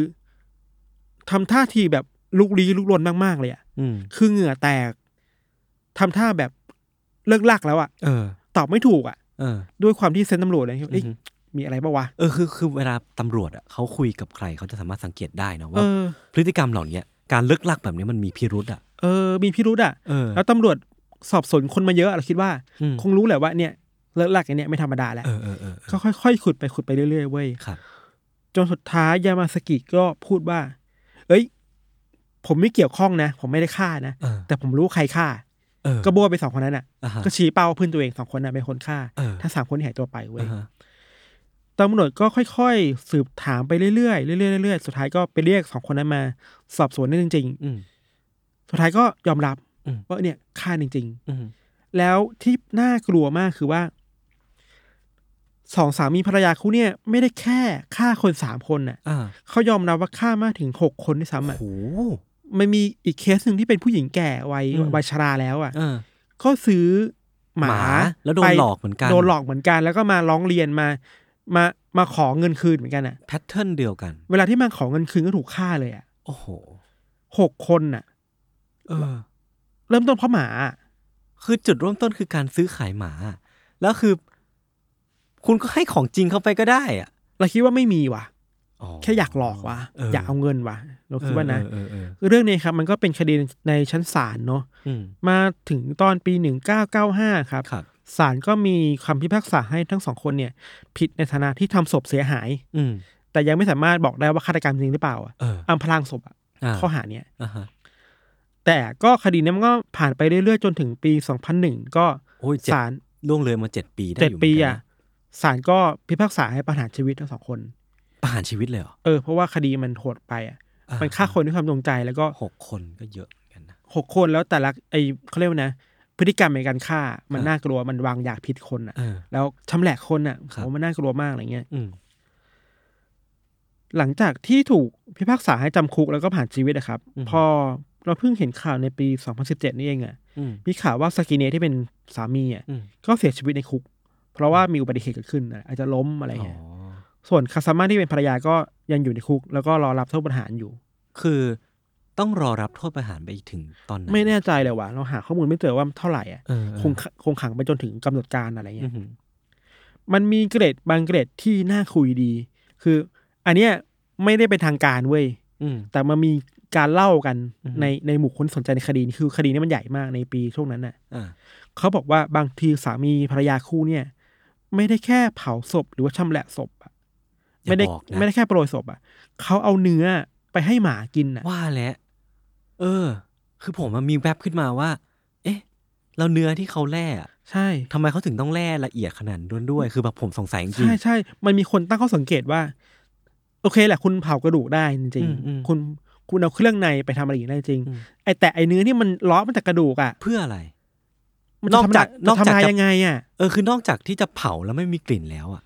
ทำท่าทีแบบลุกลี้ลุกลนมากๆเลยอะอืมคือเหงื่อแตกทำท่าแบบเลิกลักแล้วอะเออตอบไม่ถูกอะเออด้วยความที่เซนส์ตำรวจเลยเอ้ยอือฮึ มีอะไรปะวะ เออคือคือเวลาตำรวจอะเขาคุยกับใครเขาจะสามารถสังเกตได้นะเอว่าอพฤติกรรมเหล่าเนี้ยการเลิกลักแบบนี้มันมีพิรุษอะ เออ มีพิรุธอะเออ แล้วตำรวจสอบสวนคนมาเยอะเราคิดว่า อืม คงรู้แหละว่าเนี่ยเลิกลักอันเนี้ยไม่ธรรมดาแล้วเออเออเออเอก็อค่อยๆขุดไปขุดไปเรื่อยๆเว้ย ครับ จนสุดท้ายยามาสกิก็พูดว่า เอ้ย ผมไม่เกี่ยวข้องนะ ผมไม่ได้ฆ่านะ เออแต่ผมรู้ใครฆ่า เออก็บัวไปสองคนนั้นอะ อ่าฮะ ก็ชี้เป้าเพื่อนตัวเองสองคนน่ะเป็นคนฆ่า เออถ้าสามคนที่หายตัวไปเว้ย อ่าฮะ ตำรวจก็ค่อยๆ สืบถามไปเรื่อยๆเรื่อยๆเรื่อยๆสุดท้ายก็ไปเรียกสองคนนั้นมา สอบสวนได้จริงอืมๆสุดท้ายก็ยอมรับอืมว่าเนี่ยฆ่าจริงอืมๆแล้วที่น่ากลัวมากคือว่าสองสามีภรรยาคู่เนี่ย ไม่ได้แค่ฆ่าคนสามคนน่ะอ่าเขายอมรับว่าฆ่ามากถึงหกคนด้วยซ้ำโอ้อะโหมันมีอีกเคสหนึ่งที่เป็นผู้หญิงแก่วัยอืมวัยชราแล้วอะเออก็ซื้อหมาหมาแล้วโดนไปหลอกเหมือนกันโดนหลอกเหมือนกัน แล้วก็มาร้องเรียนมา มามาขอเงินคืนเหมือนกันอะแพทเทิร์นเดียวกัน เวลาที่มาขอเงินคืนก็ถูกฆ่าเลยอะโอ้โหหกคนน่ะ เออ เริ่มต้นเพราะหมาอะคือจุดเริ่มต้นคือการซื้อขายหมา แล้วคือ คุณก็ให้ของจริงเข้าไปก็ได้อะเราคิดว่าไม่มีว่ะแค่อยากหลอกว่ะเอออยากเอาเงินว่ะเราคิดว่านะเออเออเออคือเรื่องนี้ครับ มันก็เป็นคดีในชั้นศาลเนาะอืมมาถึงตอนปีหนึ่งเก้าเก้าห้าครับครับ ศาลก็มีคำพิพากษาให้ทั้งสองคนเนี่ย ผิดในฐานะที่ทำศพเสียหาย อืม แต่ยังไม่สามารถบอกได้ว่าฆาตกรรมจริงหรือเปล่าอะเอออำพรางศพอะอ่า ข้อหาเนี้ยอ่าฮะแต่ก็คดีเนี้ยมันก็ผ่านไปเรื่อยๆ จนถึงปี 2001 ก็โอ้ยเจ็ดศาลล่วงเลยมาเจ็ดปีได้เจ็ดอยู่ปีเหมืนกันอะนศาลก็พิพากษาให้ประหารชีวิตทั้งสองคน ประหารชีวิตเลยเหรอเออเพราะว่าคดีมันโหดไปอะอ่ามัมันฆ่าคนด้วยความจงใจแล้วก็หกคนก็เยอะเหมือนกันนะ หกคนแล้วแต่ละไอเขาเรียกว่านะ พฤติกรรมในการฆ่ามันครับน่ากลัวมันวางยาพิษคนอะเออแล้วชำแหละคนอะครับโหมันน่ากลัวมากอะไรเงี้ยอืมหลังจากที่ถูกพิพากษาให้จำคุกแล้วก็ผ่านชีวิตอะครับอืมพอเราเพิ่งเห็นข่าวในปี 2017 นี่เองอะอืมมีข่าวว่าสกินเนที่เป็นสามีอะอืมก็เสียชีวิตในคุก เพราะว่ามีอุบัติเหตุเกิดขึ้นอะอาจจะล้มอะไรอ๋อเงี้ยส่วนคาซาม่าที่เป็นภรรยาก็ยังอยู่ในคุก แล้วก็รอรับโทษประหารอยู่ คือ ต้องรอรับโทษประหารไปถึงตอนไหนไม่แน่ใจเลยว่ะเราหาข้อมูลไม่เจอว่าเท่าไหร่อะเออเออคงคงขังไปจนถึงกำหนดการอะไรอืเงี้อยหือมันมีเกรดบางเกรดที่น่าคุยดี คือ อันเนี้ยไม่ได้เป็นทางการเว้ยอืมแต่มันมีการเล่ากันอือฮึในในหมู่คนสนใจในคดีนี้คือคดีนี้มันใหญ่มากในปีช่วงนั้นน่ะอ่าเขาบอกว่าบางทีสามีภรรยาคู่เนี่ย ไม่ได้แค่เผาศพหรือว่าชำแหละศพอะอย่าไม่ได้บอกนะไม่ได้แค่โปรยศพอะเขาเอาเนื้อไปให้หมากินอะว่าแล้ว เออ คือผมมันมีแวบขึ้นมาว่า เอ๊ะแล้วเนื้อที่เขาแล่อะใช่ ทำไมเขาถึงต้องแล่ละเอียดขนาดนั้นด้วย คือแบบผมสงสัยจริง ใช่ใช่ มันมีคนตั้งข้อสังเกตว่า โอเคแหละ คุณเผากระดูกได้จริงอืมอืม ๆคุณคุณเอาเครื่องในไปทำอะไรอย่างนี้ได้จริง อืม ไอแต่ไอเนื้อที่มันล้อมาจากกระดูกอะเพื่ออะไร มันนอกจากนนออกกจากจากทำลายจะยังไงอะเออ คือนอกจากที่จะเผาแล้วไม่มีกลิ่นแล้วอะ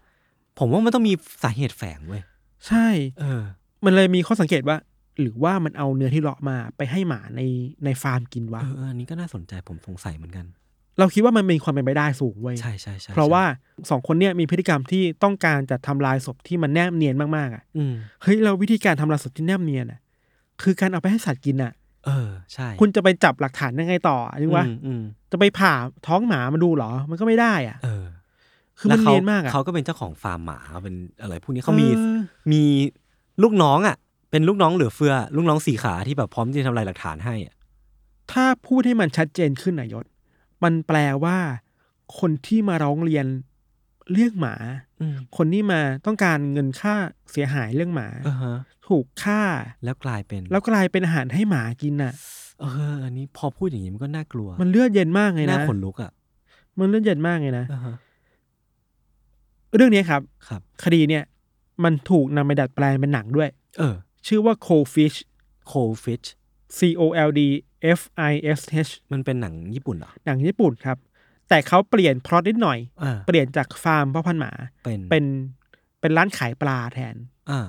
ผมว่ามันต้องมีสาเหตุแฝงเว้ย ใช่ เออ มันเลยมีข้อสังเกตว่า หรือว่ามันเอาเนื้อที่เลาะมาไปให้หมาในในฟาร์มกินวะเออเอออันนี้ก็น่าสนใจผมสงสัยเหมือนกัน เราคิดว่ามันมีความเป็นไปได้สูงเว้ยใช่ใช่ใช่เพราะว่าใช่สองคนเนี่ยมีพฤติกรรมที่ต้องการจะทำลายศพที่มันแนบเนียนมากๆอะอืมเฮ้ยเราวิธีการทำลายศพที่แนบเนียนอะ คือการเอาไปให้สัตว์กินอะ เออใช่ คุณจะไปจับหลักฐานยังไงต่อนึกว่าอืมอืมจะไปผ่าท้องหมามาดูเหรอ มันก็ไม่ได้อะ เออ คือมันแล้วขเนียนมากอะเขาก็เป็นเจ้าของฟาร์มหมาเป็นอะไรพวกนี้เขามีออมีลูกน้องอะ เป็นลูกน้องเหลือเฟือ ลูกน้องสี่ขาที่แบบพร้อมที่จะทำลายหลักฐานให้อะถ้าพูดให้มันชัดเจนขึ้นนายศ มันแปลว่า คนที่มาร้องเรียนเรื่องหมา อืมคนที่มาต้องการเงินค่าเสียหายเรื่องหมา อ่าฮะถูกฆ่า แล้วกลายเป็นแล้วกลายเป็นอาหารให้หมากินน่ะ เอออันนี้พอพูดอย่างนี้มันก็น่ากลัวมันเลือดเย็นมากเลยน่านะขนลุกอะมันเลือดเย็นมากเลยนะอ่าฮะเรื่องนี้ครับ ครับ คดีเนี่ย มันถูกนำไปดัดแปลงเป็นหนังด้วย เออ ชื่อว่า Cold Fish cold fish C O L D F I S H มันเป็นหนังญี่ปุ่นเหรอ หนังญี่ปุ่นครับ แต่เขาเปลี่ยนพล็อตนิดหน่อย อ่า เปลี่ยนจากฟาร์มพ่อพันธุ์หมา เป็นเป็นเป็นร้านขายปลาแทน อ่า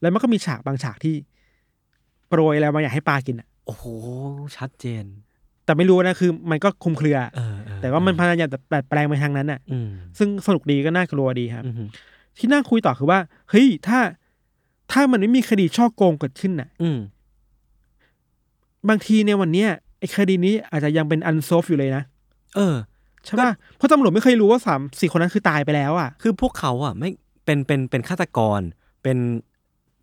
แล้วมันก็มีฉากบางฉากที่โปรยอะไรบางอย่างให้ปลากินอะโอ้โห ชัดเจน แต่ไม่รู้นะคือ มันก็คลุมเครือ เออเออแต่ว่ามันพยายามดัดแปลงไปทางนั้นอะอืมซึ่งสนุกดีก็น่ากลัวดีครับ อืมที่น่าคุยต่อคือว่าเฮ้ยถ้า ถ้ามันไม่มีคดีช่อโกงเกิดขึ้นน่ะ อืม บางทีในวันเนี้ยไอ้คดีนี้อาจจะยังเป็นอันโซฟอยู่เลยนะเออ ใช่ป่ะเพราะตำรวจไม่เคยรู้ว่าสามสี่คนนั้นคือตายไปแล้วอะ คือพวกเขาอะ ไม่เป็นเป็นเป็นฆาตกร เป็น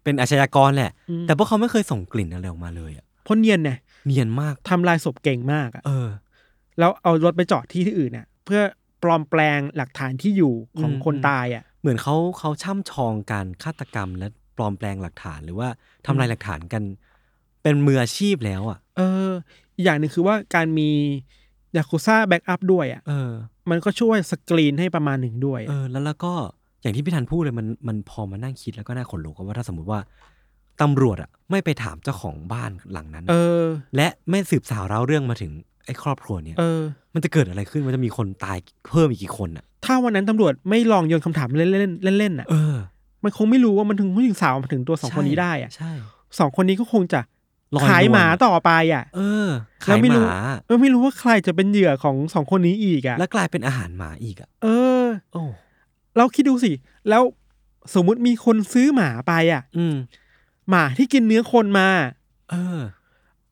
เป็นอาชญากรแหละ อืม แต่พวกเขาไม่เคยส่งกลิ่นอะไรออกมาเลยอะเพราะเนียนไงเนียนมาก ทำลายศพเก่งมากอะเออ แล้วเอารถไปจอดที่ที่อื่นน่ะ เพื่อปลอมแปลงหลักฐานที่อยู่ของอืม คนอืมตายอะ เหมือนเขาเขาช่ำชองการฆาตกรรมและ ปลอมแปลงหลักฐานหรือว่าทำลายหลักฐานกัน เป็นมืออาชีพแล้วอะ เอออีกอย่างหนึ่งคือว่าการมียากุซ่าแบ็กอัพด้วยอะเออ มันก็ช่วยสกรีนให้ประมาณหนึ่งด้วย เออ แล้วแล้วก็อย่างที่พี่ธันพูดเลยมันมันพอมานั่งคิดแล้วก็น่าขนลุกอะว่าถ้าสมมติว่าตำรวจอะไม่ไปถามเจ้าของบ้านหลังนั้น เออ และไม่สืบสาวเล่าเรื่องมาถึงไอ้ครอบครัวเนี่ย เออ มันจะเกิดอะไรขึ้นมันจะมีคนตายเพิ่มอีกกี่คนอะ ถ้าวันนั้นตำรวจไม่ลองโยนคำถามเล่นเล่นเล่นเล่นๆอะ เออ มันคงไม่รู้ว่ามันถึงผู้หญิงสาวมาถึงตัวสองคนนี้ได้อะใช่สองคนนี้ก็คงจะลอยนวลขายหมาต่อไปอะ เออแล้ขายวไม่หรู้มาเออไม่รู้ว่าใครจะเป็นเหยื่อของสองคนนี้อีกอะ แล้วกลายเป็นอาหารหมาอีกอะ เออโอ้เราคิดดูสิ แล้วสมมุติมีคนซื้อหมาไปอะ อืม หมาที่กินเนื้อคนมา เออ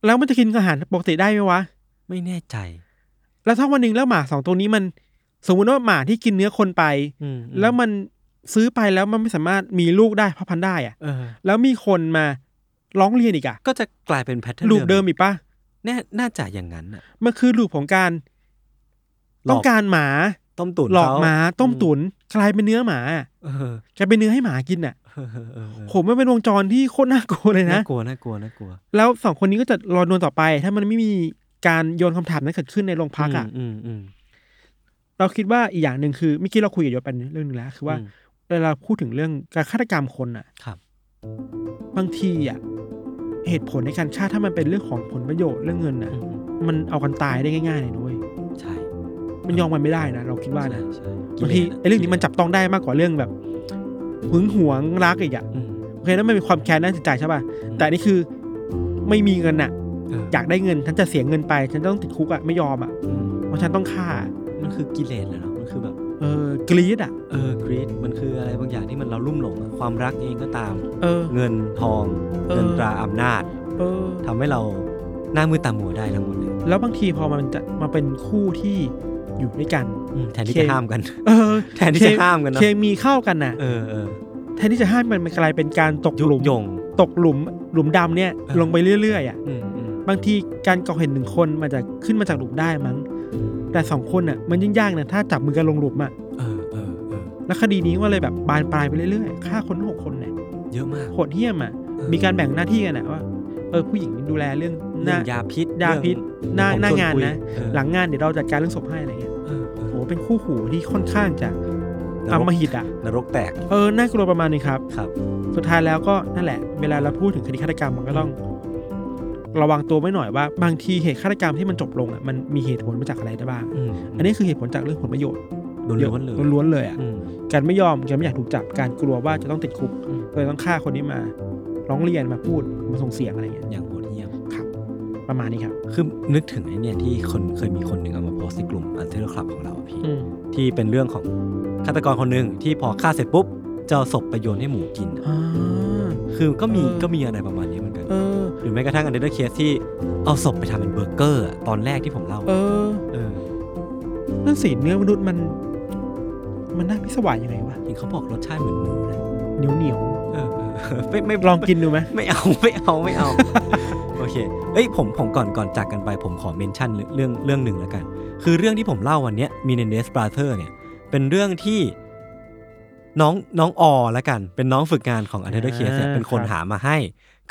แล้วมันจะกินอาหารปกติได้ไหมวะ ไม่แน่ใจ แล้วถ้าวันหนึ่งแล้วหมาสองตัวนี้มัน สมมุติว่าหมาที่กินเนื้อคนไปอืมแล้วมัน ซื้อไปแล้วมันไม่สามารถมีลูกได้เพราะพันธุ์ได้อะเออแล้วมีคนมาร้องเรียนอีกอะก็จะกลายเป็น pattern loop เดิมอีกปะแน่น่าจะอย่างนั้นอะมันคือ loop ของการหลอกต้องการหมา ต้มตุ๋นหลอกเขหมาต้มตุ๋นกลายเป็นเนื้อหมาเออกลายเป็นเนื้อให้หมากินอะเออเออเออเออผมมันเป็นวงจรที่โคตรน่ากลัวเลยนะน่ากลัวน่ากลัวน่ากลัว แล้วสองคนนี้ก็จะรอโดนต่อไป ถ้ามันไม่มีการโยนคำถามนั้นเกิดขึ้นในโรงพักอะอืมอืมเราคิดว่าอีกอย่างหนึ่งคือเมื่อกี้เราคุยกับยศไปเรื่องหนึงแล้ว คือว่าอืม เวลาพูดถึงเรื่องการฆาตกรรมคนอะครับ บางทีอะเหตุผลในการฆ่าถ้ามันเป็นเรื่องของผลประโยชน์เรื่องเงินน่ะ มันเอากันตายได้ง่ายๆเลยนุ้ยใช่ มันยอมมันไม่ได้นะเราคิดว่านะใช่บางทีไอ้เรื่องนี้มันจับต้องได้มากกว่าเรื่องแบบหึงหวงรักอีกอะอืมโอเคนั่นมันเป็นความแค้นด้านจิตใจใช่ป่ะแต่อันนี่คือไม่มีเงินอะเอออยากได้เงินฉันจะเสียเงินไป ฉันต้องติดคุกอะไม่ยอมอะอืมเพราะฉันต้องฆ่ามันคือกิเลสแหละ เนาะมันคือแบบเออกรีดอะเออกรีดมันคืออะไรบางอย่างที่มันเราลุ่มหลงอะความรักเองก็ตาม เออ เงินทองเออ เงินตราอำนาจเออ ทำให้เราหน้ามือตามัวได้ทั้งหมดเลยแล้วบางทีพอมันจะมาเป็นคู่ที่อยู่ด้วยกัน อืมแทนที่เคจะห้ามกัน เออแทนที่จะห้ามกันเนอะเคมีเข้ากันน่ะ เออเออแทนที่จะห้ามมันมันกลายเป็นการตกยุหลุมยง ตกหลุมหลุมดำเนี่ยเออ ลงไปเรื่อยๆอะอืมอืมบางทีการก่อเหตุหนึ่งคนมันจะขึ้นมาจากหลุมได้มั้ง แต่สองคนอะมันยิ่งยากนะถ้าจับมือกันลงหลุมอะเออเออเออแล้วคดีนี้ก็เลยแบบบานปลายไปเรื่อยๆฆ่าคนทั้งหกคนเนี่ยเยอะมากโหดเหี้ยมอะเออมีการแบ่งหน้าที่กันนะว่าเออผู้หญิงดูแลเรื่องหเรื่น้าองยาพิษยาพิษหน้าเรื่องหน้างานผมชวคุยนะเออหลังงานเดี๋ยวเราจัดการเรื่องศพให้อะไรเงี้ยเออเออโหเป็นคู่หูที่ค่อนข้างจะนอรกมหิตอะนรกแตก เออ น่ากลัวประมาณนึงครับ ครับ สุดท้ายแล้วก็นั่นแหละ เวลาเราพูดถึงคดีฆาตกรรมมันก็ต้อง ระวังตัวไว้หน่อยว่าบางทีเหตุฆาตกรรมที่มันจบลงอะมันมีเหตุผลมาจากอะไรได้บ้างอืมอันนี้คือเหตุผลจากเรื่องผลประโยชน์ล้วนๆเลยล้วนๆเลยอะอืมการไม่ยอมการไม่อยากถูกจับการกลัวว่าจะต้องติดคุกอืมเลยต้องฆ่าคนนี้มา ร้องเรียนมาพูดมาส่งเสียงอะไรเงี้ยอย่างโหดเหี้ยมครับ ประมาณนี้ครับ คือนึกถึงไอ้เนี่ยที่คนเคยมีคนหนึ่งเอามาโพสต์ในกลุ่มอันเทอร์คลับของเราอะพี่อืมที่เป็นเรื่องของฆาตกรคนหนึ่งที่พอฆ่าเสร็จปุ๊บจะเอาศพไปโยนให้หมูกินอะอ่าคือก็มีเออก็มีอะไรประมาณนี้เหมือนกันเออหรือแม้กระทั่ง Under Case ที่เอาศพไปทำเป็นเบอร์เกอร์อะตอนแรกที่ผมเล่าเออเออนั่นสิเนื้อมนุษย์มัน มันน่าพิศวาสยังไงวะเห็นเขาบอกรสชาติเหมือนหมูนะเหนียวเหนียวเออเออไม่ไม่ ๆลองกินดูไหมไม่เอาไม่เอาไม่เอา โอเค เอ้ยผมผมก่อนก่อนจากกันไปผมขอ mention เรื่องเรื่องหนึ่งแล้วกัน คือเรื่องที่ผมเล่าวันเนี้ยมีในเนสบราเธอร์เนี่ย เป็นเรื่องที่น้องน้องออแล้วกัน เป็นน้องฝึกงานของ u n d e r Case เนี่ยเป็นคนหามาให้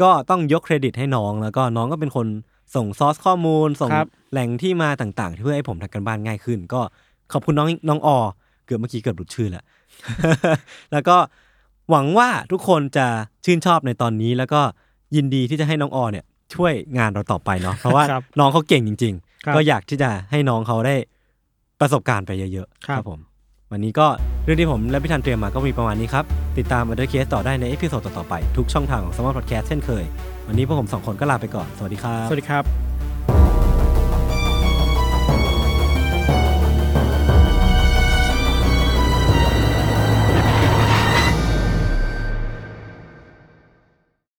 ก็ต้องยกเครดิตให้น้องแล้วก็น้องก็เป็นคนส่งซอสข้อมูล ส่งครับ แหล่งที่มาต่างๆ เพื่อให้ผมทำกันบ้านง่ายขึ้น ก็ขอบคุณน้องน้องออเกือบเมื่อกี้เกือบหลุดชื่อแล้วแล้วก็หวังว่าทุกคนจะชื่นชอบในตอนนี้ แล้วก็ยินดีที่จะให้น้องออเนี่ย ช่วยงานเราต่อไปเนาะเพราะว่าครับน้องเขาเก่งจริง ครับ ๆ ก็อยากที่จะให้น้องเขาได้ประสบการณ์ไปเยอะๆครับผม วันนี้ก็เรื่องที่ผมและพี่ธันเตรียมมาก็มีประมาณนี้ครับ ติดตาม u n d e r Case ต่อได้ใน episode ต่อๆไป ทุกช่องทางของ Smart Podcast เช่นเคย วันนี้พวกผมสองคนก็ลาไปก่อน สวัสดีครับ สวัสดีครับ